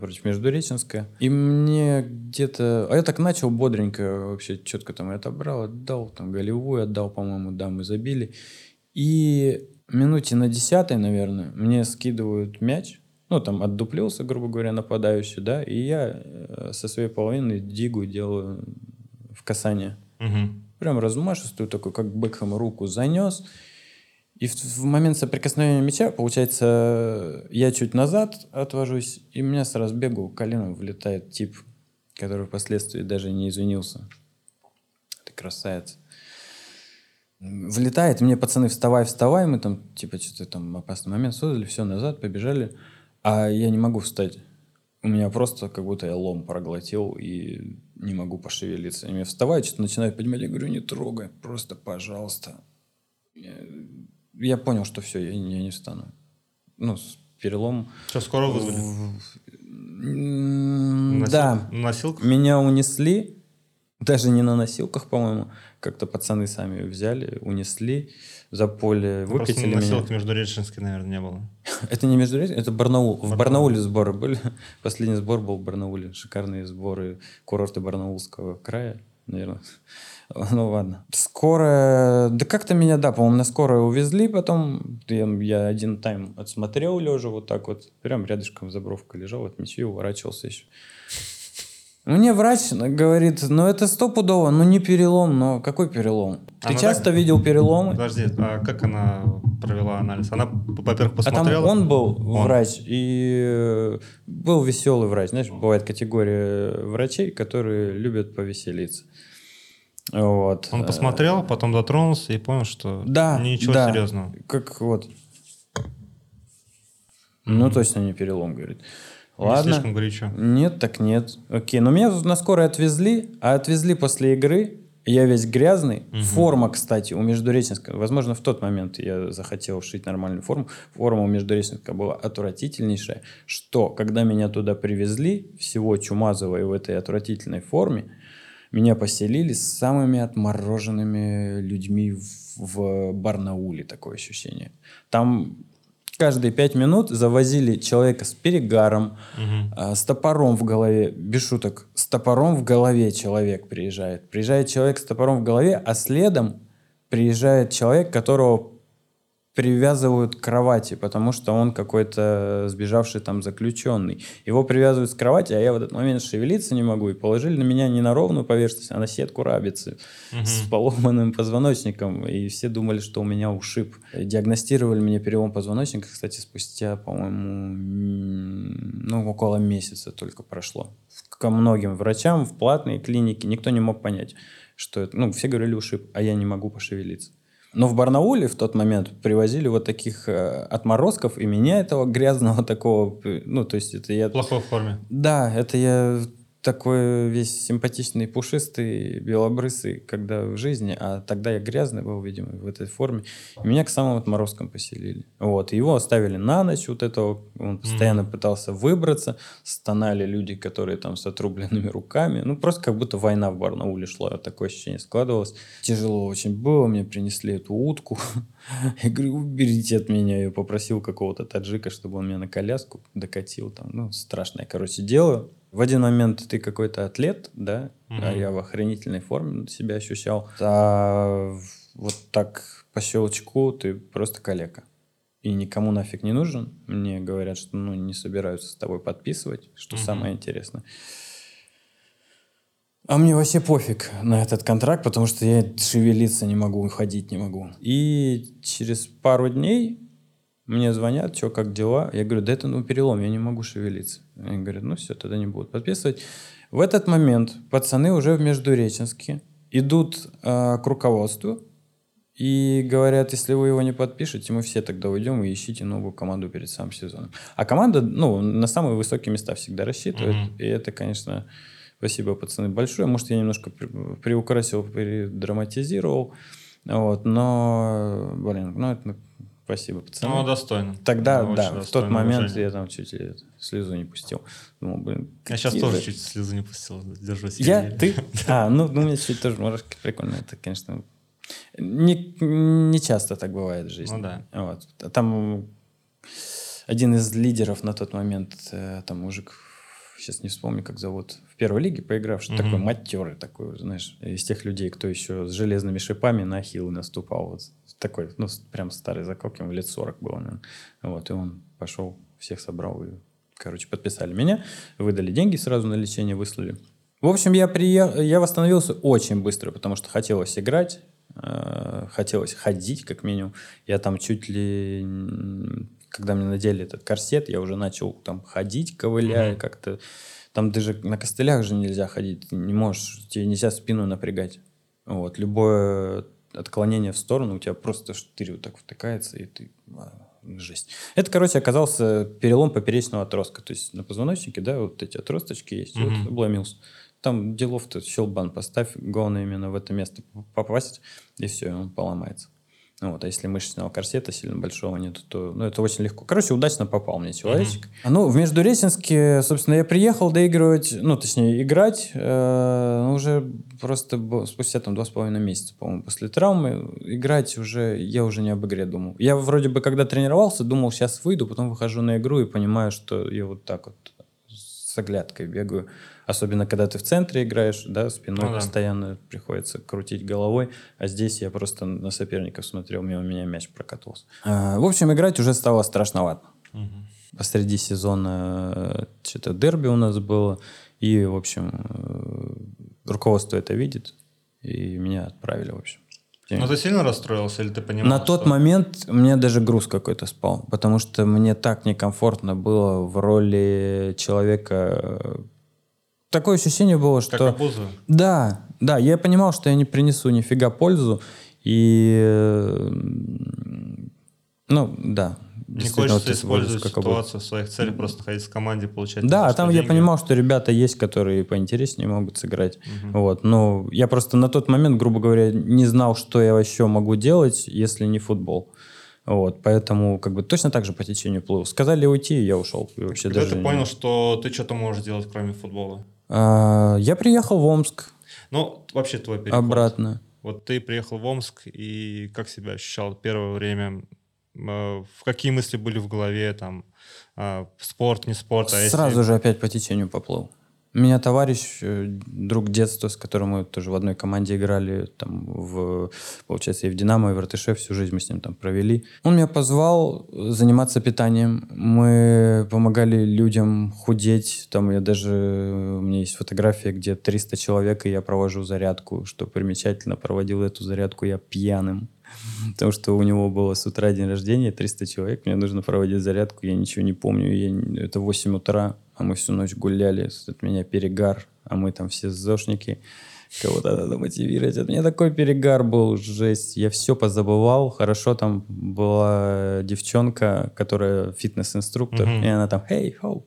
против Междуреченска. И мне где-то... А я так начал бодренько, вообще четко там и отобрал, отдал, там голевую отдал, по-моему, да, мы забили. И минуте на десятой, наверное, мне скидывают мяч, ну, там, отдуплился, грубо говоря, нападающий, да, и я э, со своей половины дигу делаю в касание. Мгм. Прям размашистую такой, как Бекхэм, руку занес. И в, в момент соприкосновения мяча, получается, я чуть назад отвожусь, и у меня с разбегу коленом влетает тип, который впоследствии даже не извинился. Ты красавец. Влетает, мне пацаны, вставай, вставай, мы там, типа, что-то там опасный момент создали, все, назад, побежали, а я не могу встать. У меня просто как будто я лом проглотил и не могу пошевелиться. И мне вставать, что-то начинают поднимать. Я говорю, не трогай, просто, пожалуйста. Я, понял, что все, я, я не встану. Ну, с переломом. Что, скоро вызвали? Носил- Да, На носилках? меня унесли, даже не на носилках, по-моему. Как-то пацаны сами взяли, унесли за поле, выкатили меня. носилок Междуреченской, наверное, не было. Это не между это Барнаул. В Барнаул. Барнауле сборы были. Последний сбор был в Барнауле. Шикарные сборы курорты Барнаулского края, наверное. Ну ладно. Скоро... Да как-то меня, да, по-моему, на скорое увезли потом. Я, я один тайм отсмотрел лежа вот так вот. Прям рядышком забровка лежал, от мячей уворачивался еще. Мне врач говорит, ну это стопудово, ну не перелом, но какой перелом? Ты Она часто так- видел переломы? Подожди, а как она провела анализ? Она, во-первых, А там посмотрела? он был Он. врач, и э, был веселый врач. Знаешь, бывает категория врачей, которые любят повеселиться. Вот. Он посмотрел, потом дотронулся и понял, что Да, ничего да. серьезного. Как вот. Ну, точно не перелом, говорит. Не Ладно. слишком горячо. Нет, так нет. Окей, но меня на скорой отвезли, а отвезли после игры. Я весь грязный. Форма, кстати, у Междуреченска, возможно, в тот момент я захотел шить нормальную форму. Форма у Междуреченска была отвратительнейшая, что, когда меня туда привезли, всего чумазого и в этой отвратительной форме, меня поселили с самыми отмороженными людьми в, в Барнауле, такое ощущение. Там каждые пять минут завозили человека с перегаром, а, с топором в голове, без шуток, с топором в голове человек приезжает. Приезжает человек с топором в голове, а следом приезжает человек, которого привязывают к кровати, потому что он какой-то сбежавший там заключенный. Его привязывают к кровати, а я в этот момент шевелиться не могу. И положили на меня не на ровную поверхность, а на сетку рабицы с поломанным позвоночником. И все думали, что у меня ушиб. Диагностировали мне перелом позвоночника, кстати, спустя, по-моему, ну, около месяца только прошло. Ко многим врачам в платной клинике никто не мог понять, что это. Ну, все говорили ушиб, а я не могу пошевелиться. Но в Барнауле в тот момент привозили вот таких э, отморозков, и меня этого грязного такого, ну, то есть это я... В плохой форме. Да, это я такой весь симпатичный, пушистый, белобрысый, когда в жизни, а тогда я грязный был, видимо, в этой форме. И меня к самым отморозкам поселили. Вот, и его оставили на ночь, вот этого, он постоянно пытался выбраться, стонали люди, которые там с отрубленными руками, ну, просто как будто война в Барнауле шла, такое ощущение складывалось. Тяжело очень было, мне принесли эту утку, я говорю, уберите от меня ее. Попросил какого-то таджика, чтобы он меня на коляску докатил. Там, ну, страшное, короче, дело. В один момент ты какой-то атлет, да, а я в охранительной форме себя ощущал. А вот так по щелчку ты просто калека. И никому нафиг не нужен. Мне говорят, что ну, не собираются с тобой подписывать, что самое интересное. А мне вообще пофиг на этот контракт, потому что я шевелиться не могу, ходить не могу. И через пару дней мне звонят, что, как дела? Я говорю, да это ну, перелом, я не могу шевелиться. Они говорят, ну все, тогда не будут подписывать. В этот момент пацаны уже в Междуреченске идут э, к руководству и говорят, если вы его не подпишете, мы все тогда уйдем и ищите новую команду перед самым сезоном. А команда, ну, на самые высокие места всегда рассчитывает. Мгм. И это, конечно, спасибо, пацаны, большое. Может, я немножко при- приукрасил, передраматизировал. Вот, но, блин, ну, это спасибо, пацаны. Ну, достойно. Тогда, Ну, да, в тот момент уважения. я там чуть ли слезу не пустил. Думал, блин, Я сейчас тоже же- чуть слезы не пустил. Держусь. Я? Ты? А, ну, ну, у меня чуть тоже мурашки прикольно. Это, конечно, не, не часто так бывает в жизни. Ну да. Вот. А Там один из лидеров на тот момент, э, там мужик, сейчас не вспомню, как зовут, в первой лиге поигравший, Мгм. такой матерый такой, знаешь, из тех людей, кто еще с железными шипами на ахиллы наступал. Вот такой, ну, прям старый закок, ему лет 40 было, наверное. Вот, и он пошел, всех собрал и, короче, подписали меня, выдали деньги сразу на лечение, выслали. В общем, я, приехал, я восстановился очень быстро, потому что хотелось играть, э, хотелось ходить, как минимум. Я там чуть ли... Когда мне надели этот корсет, я уже начал там ходить, ковыляя Мгм. как-то. Там даже на костылях же нельзя ходить. Ты не можешь, тебе нельзя спину напрягать. Вот. Любое отклонение в сторону, у тебя просто штырь вот так втыкается, и ты... а, Жесть. Это, короче, оказался перелом поперечного отростка. То есть на позвоночнике, да, вот эти отросточки есть. Мгм. Вот обломился. Там делов-то щелбан поставь, главное именно в это место попасть, и все, он поломается. Ну Вот, а если мышечного корсета сильно большого нет, то ну, это очень легко. Короче, удачно попал мне человечек. А, Ну, в Междуреченске, собственно, я приехал доигрывать, ну, точнее, играть э, уже просто спустя там два с половиной месяца, по-моему, после травмы. Играть уже, я уже не об игре думал. Я вроде бы, когда тренировался, думал, сейчас выйду, потом выхожу на игру и понимаю, что я вот так вот с оглядкой бегаю. Особенно, когда ты в центре играешь, да, спиной Ну да. постоянно приходится крутить головой. А здесь я просто на соперников смотрел, мимо меня мяч прокатывался. А, в общем, играть уже стало страшновато. Мгм. Посреди сезона что-то дерби у нас было. И, в общем, э, руководство это видит. И меня отправили, в общем. Ну, ты сильно расстроился или ты понимал, На тот что- момент мне даже груз какой-то спал, потому что мне так некомфортно было в роли человека. Такое ощущение было, Как что... обуза? Да, да, я понимал, что я не принесу нифига пользу, и... э, Ну, да. Не хочется использовать как ситуацию в своих целях, просто находиться в команде, получать Да, там я деньги. понимал, что ребята есть, которые поинтереснее могут сыграть. Вот, но я просто на тот момент, грубо говоря, не знал, что я вообще могу делать, если не футбол. Вот, поэтому как бы точно так же по течению плыл. Сказали уйти, и я ушел. И вообще Когда даже ты не- понял, что ты что-то можешь делать, кроме футбола? А, я приехал в Омск Ну, вообще твой переход. обратно. Вот ты приехал в Омск, и как себя ощущал первое время? Э, В какие мысли были в голове? Там, э, спорт, не спорт? А если- Сразу же опять по течению поплыл. У меня товарищ, э, друг детства, с которым мы тоже в одной команде играли, там, в, получается, и в «Динамо», и в «РТШ», всю жизнь мы с ним там провели. Он меня позвал заниматься питанием. Мы помогали людям худеть. Там я даже... У меня есть фотография, где 300 человек, и я провожу зарядку. Что примечательно, проводил эту зарядку я пьяным. Потому что у него было с утра день рождения, 300 человек, мне нужно проводить зарядку, я ничего не помню, я это 8 утра, а мы всю ночь гуляли, от меня перегар, а мы там все зошники, кого-то надо мотивировать. От меня такой перегар был, жесть, я все позабывал, хорошо там была девчонка, которая фитнес-инструктор, Мгм. и она там, hey, ho,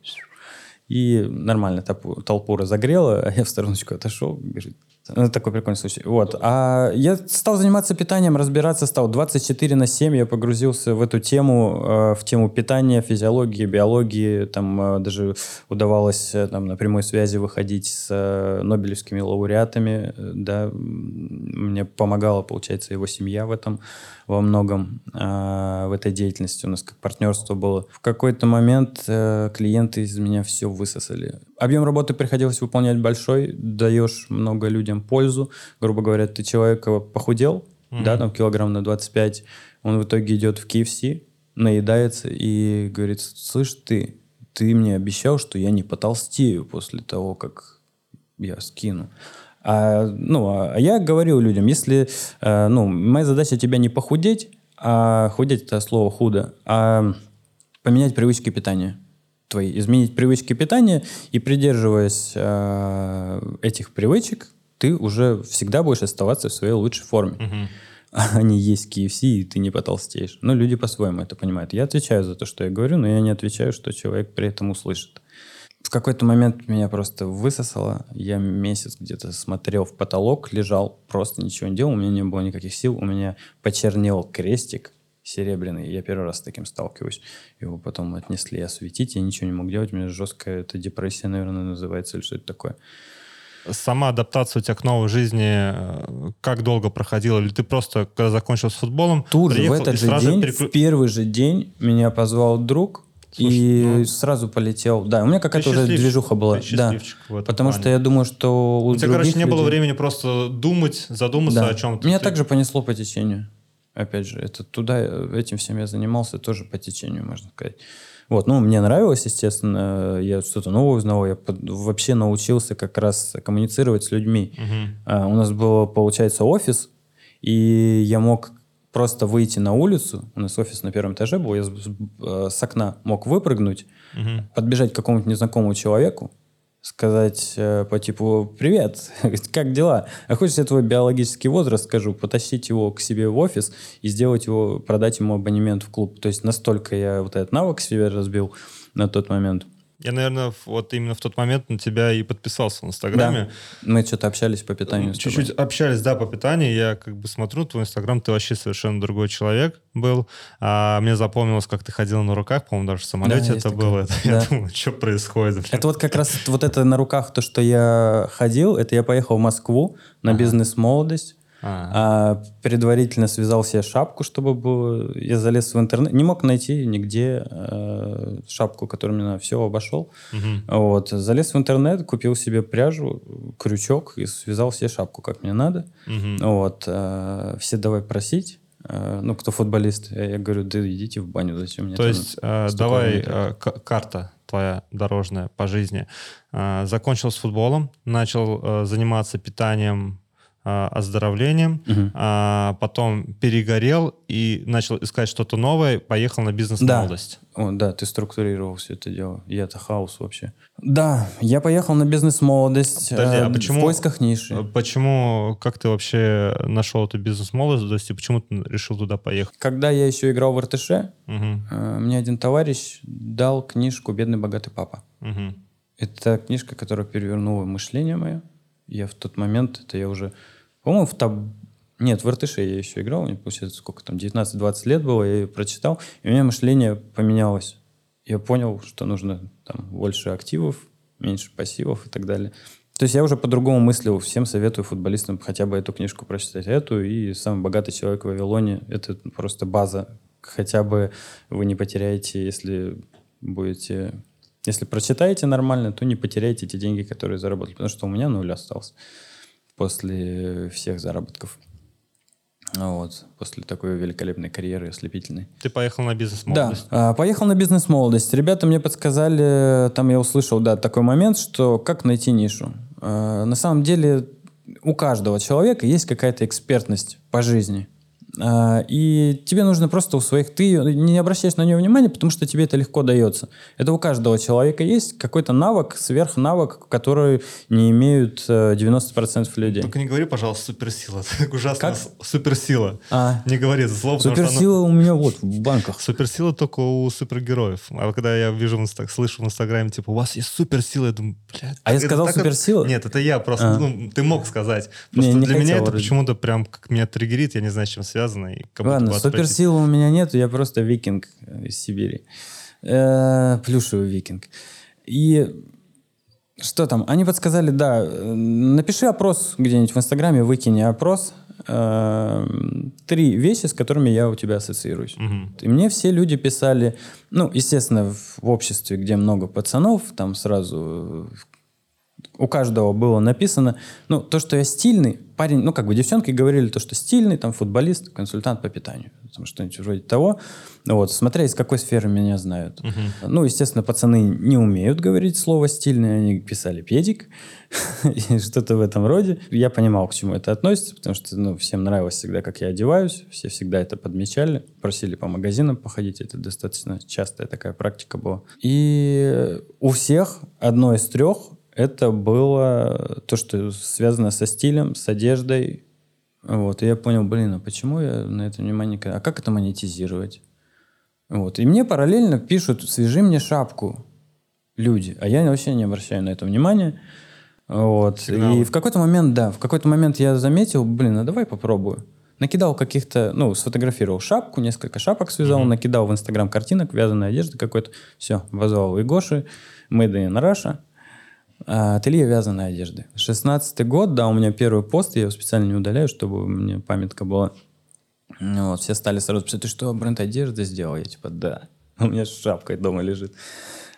и нормально толпу, толпу разогрела, а я в стороночку отошел, говорит, такой прикольный случай. Вот. А я стал заниматься питанием, разбираться стал. 24 на 7 я погрузился в эту тему, э, в тему питания, физиологии, биологии. Там э, даже удавалось э, там, на прямой связи выходить с нобелевскими лауреатами. Да. Мне помогала, получается, его семья в этом во многом, в этой деятельности. У нас как партнерство было. В какой-то момент клиенты из меня все высосали. Объем работы приходилось выполнять большой, даешь много людям пользу. Грубо говоря, ты человек э, похудел, да, там килограмм на 25, он в итоге идет в KFC, наедается и говорит, слышь ты, ты мне обещал, что я не потолстею после того, как я скину. А, ну, а я говорил людям, если, э, ну, моя задача тебя не похудеть, а худеть это слово худо, а поменять привычки питания твои, изменить привычки питания и придерживаясь э, этих привычек, ты уже всегда будешь оставаться в своей лучшей форме. Мгм. А не есть KFC, и ты не потолстеешь. Но люди по-своему это понимают. Я отвечаю за то, что я говорю, но я не отвечаю, что человек при этом услышит. В какой-то момент меня просто высосало. Я месяц где-то смотрел в потолок, лежал, просто ничего не делал. У меня не было никаких сил. У меня почернел крестик серебряный. Я первый раз с таким сталкиваюсь. Его потом отнесли осветить. Я ничего не мог делать. У меня жесткая это депрессия, наверное, называется, или что это такое. Сама адаптация у тебя к новой жизни э, как долго проходила? Или ты просто, когда закончил с футболом, Тут же, в этот же день, переклю- в первый же день меня позвал друг Слушай, и ну, сразу полетел. Да, у меня какая-то уже движуха была. Да. Потому плане. что я думаю, что у, У тебя, других короче, не было людей- времени просто думать, задуматься Да. о чем-то. Меня Ты- также понесло по течению. Опять же, это туда, э, этим всем я занимался тоже по течению, можно сказать. Вот, ну, мне нравилось, естественно, я что-то новое узнал, я под- вообще научился как раз коммуницировать с людьми. Мгм. А, у нас был, получается, офис, и я мог просто выйти на улицу, у нас офис на первом этаже был, я с, с- э, с окна мог выпрыгнуть, Мгм. подбежать к какому-нибудь незнакомому человеку, сказать э, по типу «Привет, как дела? А хочешь я твой биологический возраст скажу?» Потащить его к себе в офис и сделать его, продать ему абонемент в клуб. То есть настолько я вот этот навык себе разбил на тот момент. Я, наверное, вот именно в тот момент на тебя и подписался в Инстаграме. Мы что-то общались по питанию. Чуть-чуть общались, да, по питанию. Я как бы смотрю твой Инстаграм, ты вообще совершенно другой человек был. А мне запомнилось, как ты ходил на руках, по-моему, даже в самолете Да, это было. Это Я Да. думаю, что происходит? Это вот как раз вот это на руках, то, что я ходил, это я поехал в Москву на бизнес-молодость. А. А, предварительно связал себе шапку, чтобы было... Я залез в интернет. Не мог найти нигде э, шапку, которую мне надо. Все, обошел. Мгм. Вот. Залез в интернет, купил себе пряжу, крючок и связал себе шапку, как мне надо. Мгм. Вот. э, все давай просить. Э, ну, кто футболист. Я, я говорю, да идите в баню, зачем мне То есть э, давай метров?» э, карта твоя дорожная по жизни. Э, Закончил с футболом, начал э, заниматься питанием, оздоровлением, Мгм. а потом перегорел и начал искать что-то новое, поехал на бизнес-молодость. О, да, ты структурировал все это дело. И это хаос вообще. Да, я поехал на бизнес-молодость Подожди, а э, почему- в поисках ниши. Э, Почему, как ты вообще нашел эту бизнес-молодость и почему ты решил туда поехать? Когда я еще играл в РТШ, Мгм, э, мне один товарищ дал книжку «Бедный богатый папа». мгм. Это книжка, которая перевернула мышление мое. Я в тот момент, это я уже, по-моему, в таб... Нет, в РТШ я еще играл, мне, получается, сколько там, 19-20 лет было, я ее прочитал, и у меня мышление поменялось. Я понял, что нужно там больше активов, меньше пассивов и так далее. То есть я уже по-другому мыслил. Всем советую футболистам хотя бы эту книжку прочитать. Эту и «Самый богатый человек в Вавилоне». Это просто база. Хотя бы вы не потеряете, если будете... Если прочитаете нормально, то не потеряете те деньги, которые заработали. Потому что у меня нуль остался после всех заработков. Вот. После такой великолепной карьеры ослепительной. Ты поехал на Да, бизнес-молодость. а, поехал на бизнес-молодость. Ребята мне подсказали, там я услышал, да, такой момент, что как найти нишу. А, На самом деле у каждого человека есть какая-то экспертность по жизни. А, И тебе нужно просто у своих... Ты не обращаешь на нее внимания, потому что тебе это легко дается. Это у каждого человека есть какой-то навык, сверхнавык, который не имеют э, 90% людей. Только не говори, пожалуйста, суперсила. Это так ужасно. Как? Суперсила. А, Не говори оно- суперсила у меня вот в банках. Суперсила только у супергероев. А когда я вижу, слышу в Инстаграме, типа, у вас есть суперсила, я думаю, блядь. А я сказал суперсила? Нет, это я просто, А. ну, ты мог сказать. Просто для меня это почему-то прям как меня триггерит, я не знаю, с чем связано. И как будто Ладно, отвратительно. суперсилы у меня нет, я просто викинг из Сибири. Э, плюшевый викинг. И что там? Они подсказали, да, э, напиши опрос где-нибудь в Инстаграме, выкини опрос. Э, Три вещи, с которыми я у тебя ассоциируюсь. Мгм. И мне все люди писали, ну, естественно, в в обществе, где много пацанов, там сразу у каждого было написано, ну, то, что я стильный, парень, ну, как бы девчонки говорили то, что стильный, там, футболист, консультант по питанию, там, что-нибудь вроде того. Вот, смотря из какой сферы меня знают. Ну, естественно, пацаны не умеют говорить слово стильный, они писали педик, и что-то в этом роде. Я понимал, к чему это относится, потому что, ну, всем нравилось всегда, как я одеваюсь, все всегда это подмечали, просили по магазинам походить, это достаточно частая такая практика была. И у всех одно из трех это было то, что связано со стилем, с одеждой. Вот, и я понял, блин, а почему я на это внимание... А как это монетизировать? Вот. И мне параллельно пишут, свяжи мне шапку люди. А я вообще не обращаю на это внимания. Вот. Сигналы. И в какой-то момент, да, в какой-то момент я заметил, блин, а давай попробую. Накидал каких-то, ну, сфотографировал шапку, несколько шапок связал, накидал в Инстаграм картинок, вязаной одежды какой-то. Все, позвал Игоши, Made in Russia. А, Ателье вязаной одежды. 16 год, да, у меня первый пост, я его специально не удаляю, чтобы мне памятка была. Ну Вот, все стали сразу писать, ты что, бренд одежды сделал? Я типа, да. У меня с шапкой дома лежит.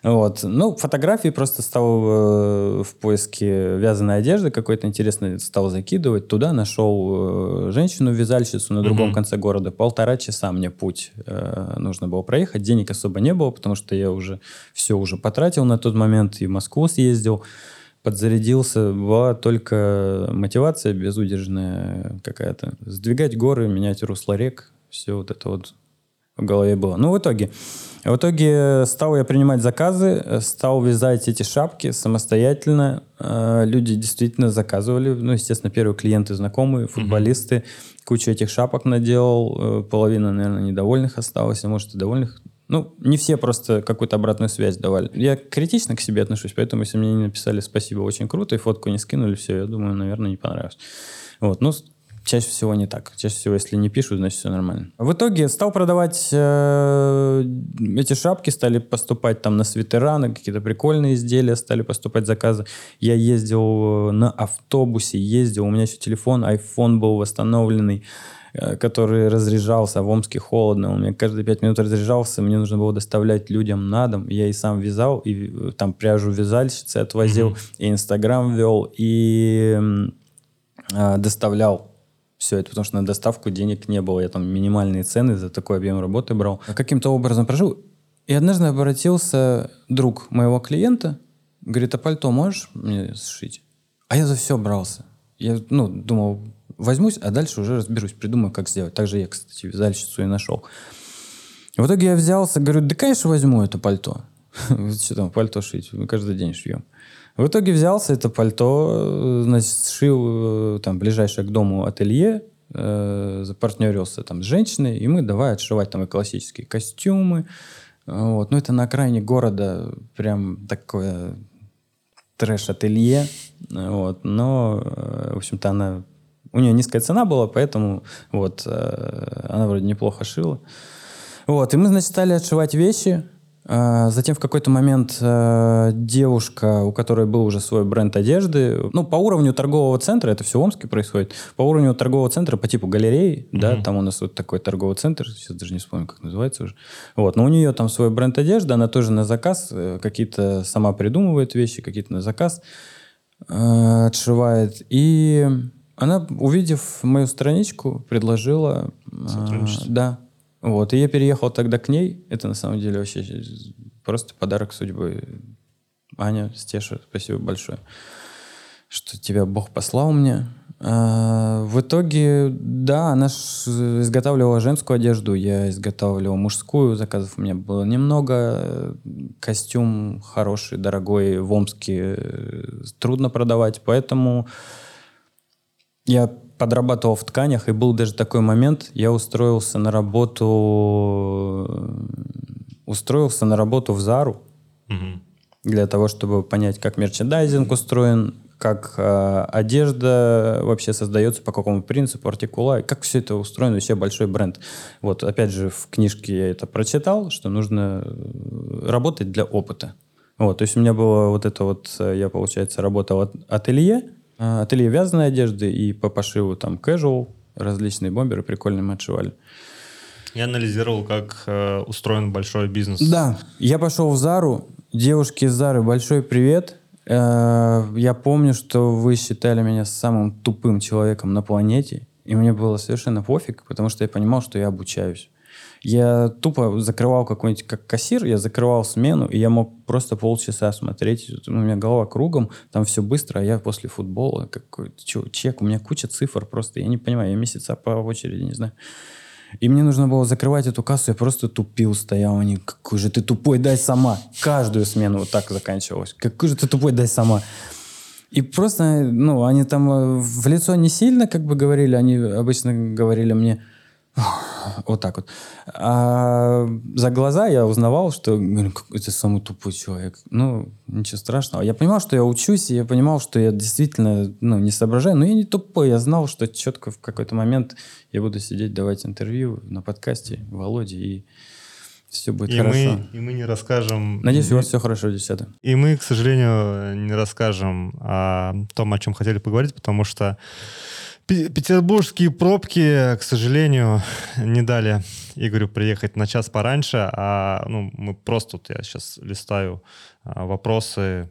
Вот. Ну, фотографии просто стал э, в поиске вязаной одежды какой-то интересный, стал закидывать. Туда нашел э, женщину-вязальщицу на другом Мгм. конце города. Полтора часа мне путь э, нужно было проехать. Денег особо не было, потому что я уже все уже потратил на тот момент. И в Москву съездил, подзарядился. Была только мотивация безудержная какая-то. Сдвигать горы, менять русло рек. Все вот это вот в голове было. Ну, в итоге, в итоге стал я принимать заказы, э, стал вязать эти шапки самостоятельно. Э, Люди действительно заказывали. Ну, естественно, первые клиенты знакомые, футболисты. Кучу этих шапок наделал. Э, Половина, наверное, недовольных осталось, а может и довольных. Ну, не все просто какую-то обратную связь давали. Я критично к себе отношусь, поэтому если мне не написали спасибо, очень круто, и фотку не скинули, все, я думаю, наверное, не понравилось. Вот, ну, чаще всего не так. Чаще всего, если не пишут, значит, все нормально. В итоге стал продавать э, эти шапки, стали поступать там на свитера, на какие-то прикольные изделия, стали поступать заказы. Я ездил э, на автобусе, ездил, у меня еще телефон, iPhone был восстановленный, э, который разряжался, а в Омске холодно, он у меня каждые пять минут разряжался, мне нужно было доставлять людям на дом, я и сам вязал, и э, там пряжу вязальщицы отвозил, и Инстаграм вел, и а, доставлял все это, потому что на доставку денег не было. Я там минимальные цены за такой объем работы брал. Каким-то образом прожил. И однажды обратился друг моего клиента, говорит, а пальто можешь мне сшить? А я за все брался. Я, ну, думал, возьмусь, а дальше уже разберусь, придумаю, как сделать. Так же я, кстати, вязальщицу и нашел. В итоге я взялся, говорю, да, конечно, возьму это пальто. Что там, пальто шить? Мы каждый день шьем. В итоге взялся это пальто, э, значит, сшил э, там ближайшее к дому ателье, э, запартнерился там с женщиной, и мы давай отшивать там и классические костюмы. Вот. Ну, это на окраине города прям такое трэш-ателье. Вот. Но, э, в общем-то, она... У нее низкая цена была, поэтому вот она вроде неплохо шила. Вот, и мы, значит, стали отшивать вещи. А, Затем в какой-то момент э, девушка, у которой был уже свой бренд одежды, ну, по уровню торгового центра, это все в Омске происходит, по уровню торгового центра по типу галереи, да, там у нас вот такой торговый центр, сейчас даже не вспомню, как называется уже. Вот, но у нее там свой бренд одежды, она тоже на заказ, э, какие-то сама придумывает вещи, какие-то на заказ э, отшивает. И она, увидев мою страничку, предложила... э, Сотрудничество. да. Вот. И я переехал тогда к ней. Это на самом деле вообще просто подарок судьбы. Аня, Стеша, спасибо большое, что тебя Бог послал мне. А, в итоге, да, она изготавливала женскую одежду, я изготавливал мужскую, заказов у меня было немного. Костюм хороший, дорогой, в Омске э, трудно продавать, поэтому я подрабатывал в тканях, и был даже такой момент, я устроился на работу, устроился на работу в Зару Мгм. для того, чтобы понять, как мерчендайзинг устроен, как э, одежда вообще создается, по какому принципу, артикула, и как все это устроено, вообще большой бренд. Вот, опять же, в книжке я это прочитал, что нужно э, работать для опыта. Вот, то есть у меня было вот это вот, э, я, получается, работал от ателье, ателье вязаной одежды и по пошиву там casual, различные бомберы прикольные мы отшивали. Я анализировал, как э, устроен большой бизнес. Да, я пошел в Зару. Девушки из Зары, большой привет. Э, Я помню, что вы считали меня самым тупым человеком на планете, и мне было совершенно пофиг, потому что я понимал, что я обучаюсь. Я тупо закрывал какой-нибудь, как кассир, я закрывал смену, и я мог просто полчаса смотреть. У меня голова кругом, там все быстро, а я после футбола, какой чё, чек, у меня куча цифр просто, я не понимаю, я месяца по очереди, не знаю. И мне нужно было закрывать эту кассу, я просто тупил, стоял, они, какой же ты тупой, дай сама. Каждую смену вот так заканчивалась. Какой же ты тупой, дай сама. И просто, ну, они там э, в лицо не сильно как бы говорили, они обычно говорили мне вот так вот. А за глаза я узнавал, что говорю, «Какой ты самый тупой человек. Ну, ничего страшного. Я понимал, что я учусь, и я понимал, что я действительно ну, не соображаю, но я не тупой. Я знал, что четко в какой-то момент я буду сидеть, давать интервью на подкасте Володе, и все будет И хорошо. мы, и мы не расскажем... Надеюсь, у вас все хорошо, девчата. И мы, к сожалению, не расскажем о том, о чем хотели поговорить, потому что петербургские пробки, к сожалению, не дали Игорю приехать на час пораньше, а ну, мы просто, вот я сейчас листаю а, вопросы,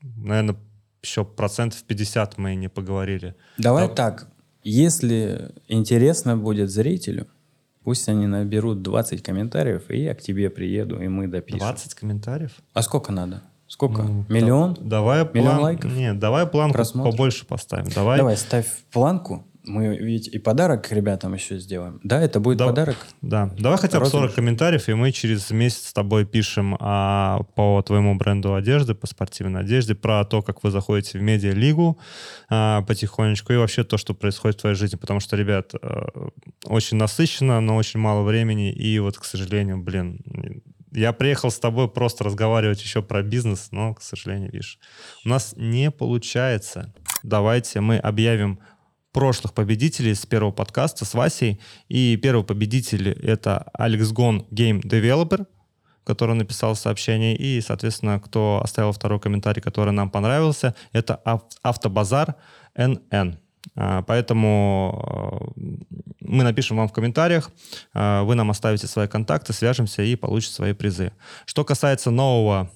наверное, еще процентов 50 мы не поговорили. Давай Да. так. Если интересно будет зрителю, пусть они наберут 20 комментариев, и я к тебе приеду, и мы допишем. 20 комментариев? А сколько надо? Сколько? Ну, Миллион? Давай Миллион план... лайков? Нет, давай планку Просмотров? побольше поставим. Давай. Давай, ставь планку. Мы ведь и подарок ребятам еще сделаем. Да, это будет Да- подарок. Да, давай хотя бы 40 Розыгрыш. комментариев, и мы через месяц с тобой пишем а, по твоему бренду одежды, по спортивной одежде, про то, как вы заходите в медиалигу а, потихонечку, и вообще то, что происходит в твоей жизни. Потому что, ребят, э, очень насыщенно, но очень мало времени, и вот, к сожалению, блин, я приехал с тобой просто разговаривать еще про бизнес, но, к сожалению, видишь, у нас не получается. Давайте мы объявим прошлых победителей с первого подкаста с Васей. И первый победитель — это Алекс Гон, Game Developer, который написал сообщение. И, соответственно, кто оставил второй комментарий, который нам понравился, это Ав- Автобазар НН. А, Поэтому э, мы напишем вам в комментариях, э, вы нам оставите свои контакты, свяжемся и получите свои призы. Что касается нового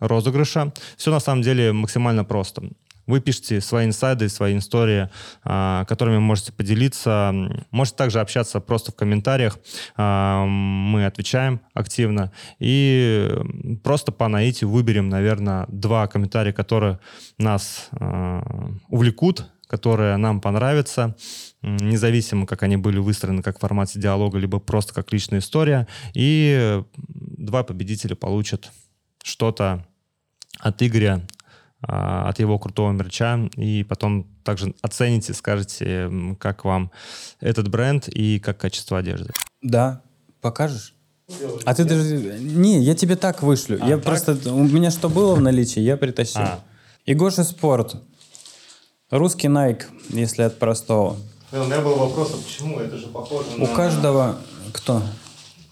розыгрыша, все на самом деле максимально просто. Вы пишете свои инсайды, свои истории, а, которыми можете поделиться. Можете также общаться просто в комментариях. А, Мы отвечаем активно. И просто по наитию выберем, наверное, два комментария, которые нас а, увлекут, которые нам понравятся, м, независимо, как они были выстроены, как в формате диалога, либо просто как личная история. И два победителя получат что-то от Игоря, а, от его крутого мерча, и потом также оцените, скажете, как вам этот бренд и как качество одежды. Да. Покажешь? А ты даже... Не, я тебе так вышлю. я так? просто... У меня что было в наличии, я притащил. А. Игоша Спорт. Русский Nike, если от простого. У меня был вопрос, а почему это же похоже У каждого... Кто?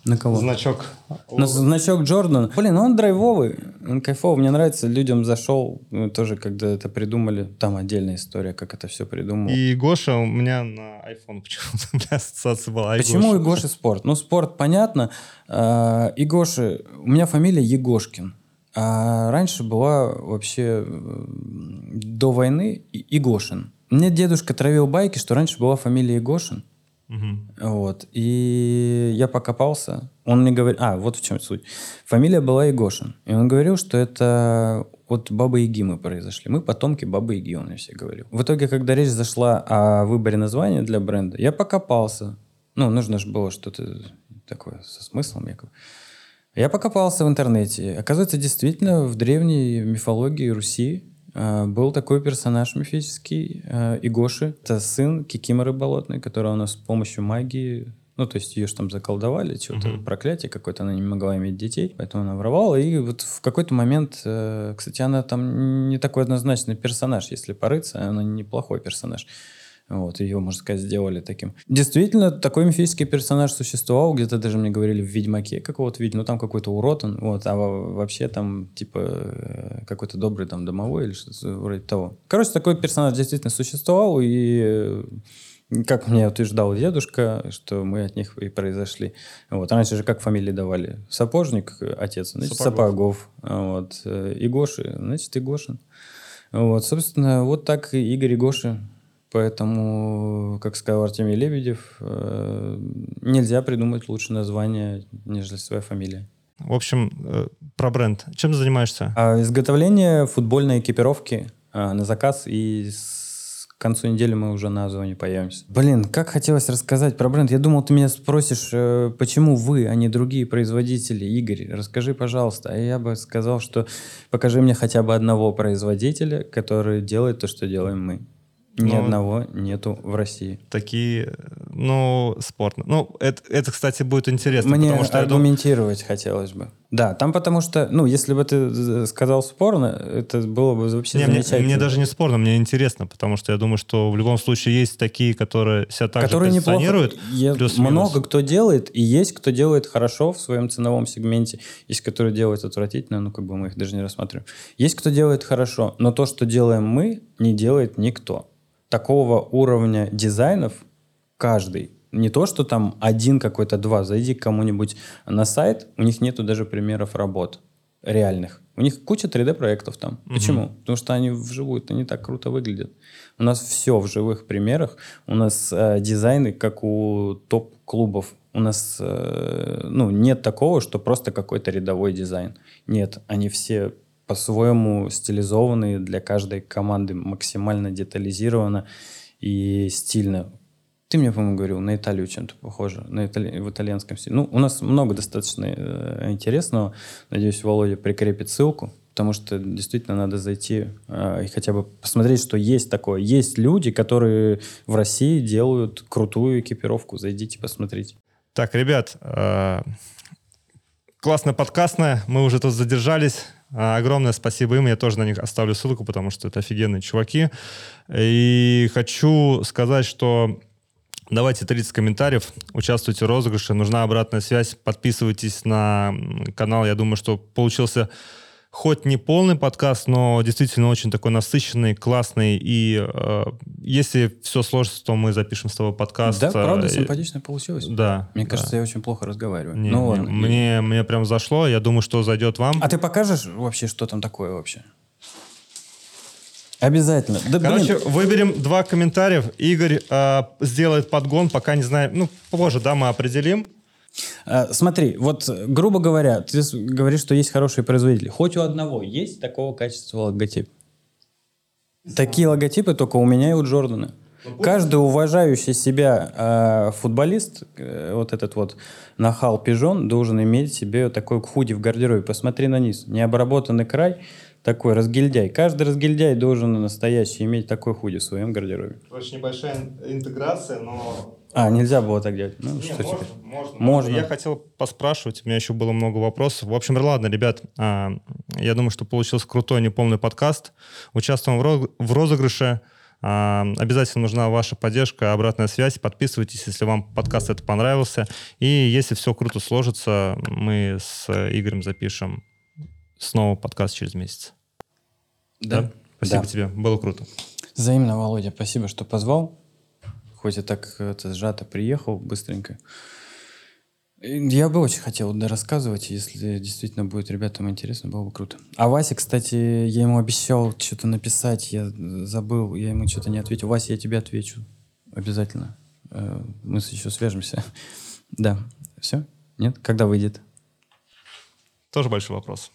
На кого? значок. На значок Джордан. Блин, он драйвовый, он кайфовый. Мне нравится, людям зашел. Мы тоже, когда это придумали, там отдельная история, как это все придумал. И Гоша у меня на iPhone почему-то у меня ассоциация была. Почему iGoша. Игоши спорт? Ну, спорт, понятно. А, Игоши... У меня фамилия Егошкин. А раньше была вообще э, до войны Игошин. Мне дедушка травил байки, что раньше была фамилия Егошин. Мгм. Вот. И я покопался. Он мне говорит... А, вот в чем суть. Фамилия была Егошин. И он говорил, что это от Бабы Яги мы произошли. Мы потомки Бабы Яги, он мне все говорил. В итоге, когда речь зашла о выборе названия для бренда, я покопался. Ну, нужно же было что-то такое со смыслом якобы. Я покопался в интернете. Оказывается, действительно, в древней мифологии Руси э, был такой персонаж мифический, э, Игоши. Это сын Кикиморы Болотной, которая у нас с помощью магии... Ну, то есть ее же там заколдовали, что-то Мгм. проклятие какое-то, она не могла иметь детей, поэтому она воровала. И вот в какой-то момент, э, кстати, она там не такой однозначный персонаж, если порыться, она неплохой персонаж. Вот, ее, можно сказать, сделали таким. Действительно, такой мифический персонаж существовал, где-то даже мне говорили в Ведьмаке какого-то видели, ну там какой-то урод он, вот, а во- вообще там типа э, какой-то добрый там домовой или что-то вроде того. Короче, такой персонаж действительно существовал, и э, Как мне утверждал дедушка, что мы от них и произошли. Вот. Раньше же как фамилии давали? Сапожник, отец, значит, Сапогов. Сапогов. А Вот. э, Игоши, значит, Игошин. Вот, собственно, вот так и Игорь Игоши. Поэтому, как сказал Артемий Лебедев, э, нельзя придумать лучше название, нежели своя фамилия. В общем, э, про бренд. Чем ты занимаешься? А изготовление футбольной экипировки а, на заказ и с- к концу недели мы уже на Озоне появимся. Блин, как хотелось рассказать про бренд. Я думал, ты меня спросишь, э, почему вы, а не другие производители. Игорь, расскажи, пожалуйста. А я бы сказал, что покажи мне хотя бы одного производителя, который делает то, что делаем мы. Ни Ну, одного нету в России. Такие, э, ну, спорно. Ну, это, это, кстати, будет интересно, Мне потому что аргументировать хотелось бы. Да, там потому что, ну, если бы ты э, сказал спорно, это было бы вообще Не, мне, замечательно. мне даже не спорно, мне интересно, потому что я думаю, что в любом случае есть такие, которые себя так которые неплохо. позиционируют. Я- плюс-минус. много кто делает, и есть кто делает хорошо в своем ценовом сегменте, есть которые делают отвратительно, ну как бы мы их даже не рассматриваем. Есть кто делает хорошо, но то, что делаем мы, не делает никто. Такого уровня дизайнов каждый. Не то, что там один какой-то, два. Зайди к кому-нибудь на сайт, у них нету даже примеров работ реальных. У них куча 3D-проектов там. Почему? Потому что они вживую-то не так круто выглядят. У нас все в живых примерах. У нас э, дизайны, как у топ-клубов. У нас э, ну, нет такого, что просто какой-то рядовой дизайн. Нет, они все по-своему стилизованные для каждой команды, максимально детализировано и стильно. Ты мне, по-моему, говорил, на Италию чем-то похоже, на итали- в итальянском стиле. Ну, у нас много достаточно э, интересного. Надеюсь, Володя прикрепит ссылку, потому что действительно надо зайти э, и хотя бы посмотреть, что есть такое. Есть люди, которые в России делают крутую экипировку. Зайдите, посмотрите. Так, ребят, э, классная подкастная, мы уже тут задержались. Э, Огромное спасибо им, я тоже на них оставлю ссылку, потому что это офигенные чуваки. И хочу сказать, что давайте 30 комментариев, участвуйте в розыгрыше, нужна обратная связь, подписывайтесь на канал, я думаю, что получился хоть не полный подкаст, но действительно очень такой насыщенный, классный. И э, если все сложится, то мы запишем с тобой подкаст. да, правда, Э, симпатично получилось. Да. Мне да. кажется, я очень плохо разговариваю. Не, ну не, ладно. мне, мне прям зашло. Я думаю, что зайдет вам. А ты покажешь вообще, что там такое вообще? Обязательно. Да, блин, Короче, выберем два комментариев. Игорь э, сделает подгон, пока не знаю. Ну, позже, да, мы определим. А, Смотри, вот, э, грубо говоря, ты говоришь, что есть хорошие производители. Хоть у одного есть такого качества логотип? Такие логотипы только у меня и у Джордана. Каждый уважающий себя э, футболист, э, вот этот вот нахал пижон, должен иметь себе такой худи в гардеробе. Посмотри на низ. Необработанный край, такой разгильдяй. Каждый разгильдяй должен настоящий иметь такой худи в своем гардеробе. Очень небольшая интеграция, но... А, нельзя было так делать. Ну, что теперь? можно, Можно. Я хотел поспрашивать, у меня еще было много вопросов. В общем, ладно, ребят, а, я думаю, что получился крутой неполный подкаст. Участвуем в, роз- в розыгрыше. А, Обязательно нужна ваша поддержка, обратная связь. Подписывайтесь, если вам подкаст это понравился. И если все круто сложится, мы с Игорем запишем снова подкаст через месяц. Да. Спасибо Да. тебе, было круто. Взаимно, Володя, спасибо, что позвал. Хоть и так это сжато приехал быстренько. Я бы очень хотел да, рассказывать, если действительно будет ребятам интересно, было бы круто. А Васе, кстати, я ему обещал что-то написать, я забыл, я ему что-то не ответил. Вася, я тебе отвечу. Обязательно. Э, Мы еще свяжемся. Да. Все? Нет? Когда выйдет? Тоже большой вопрос.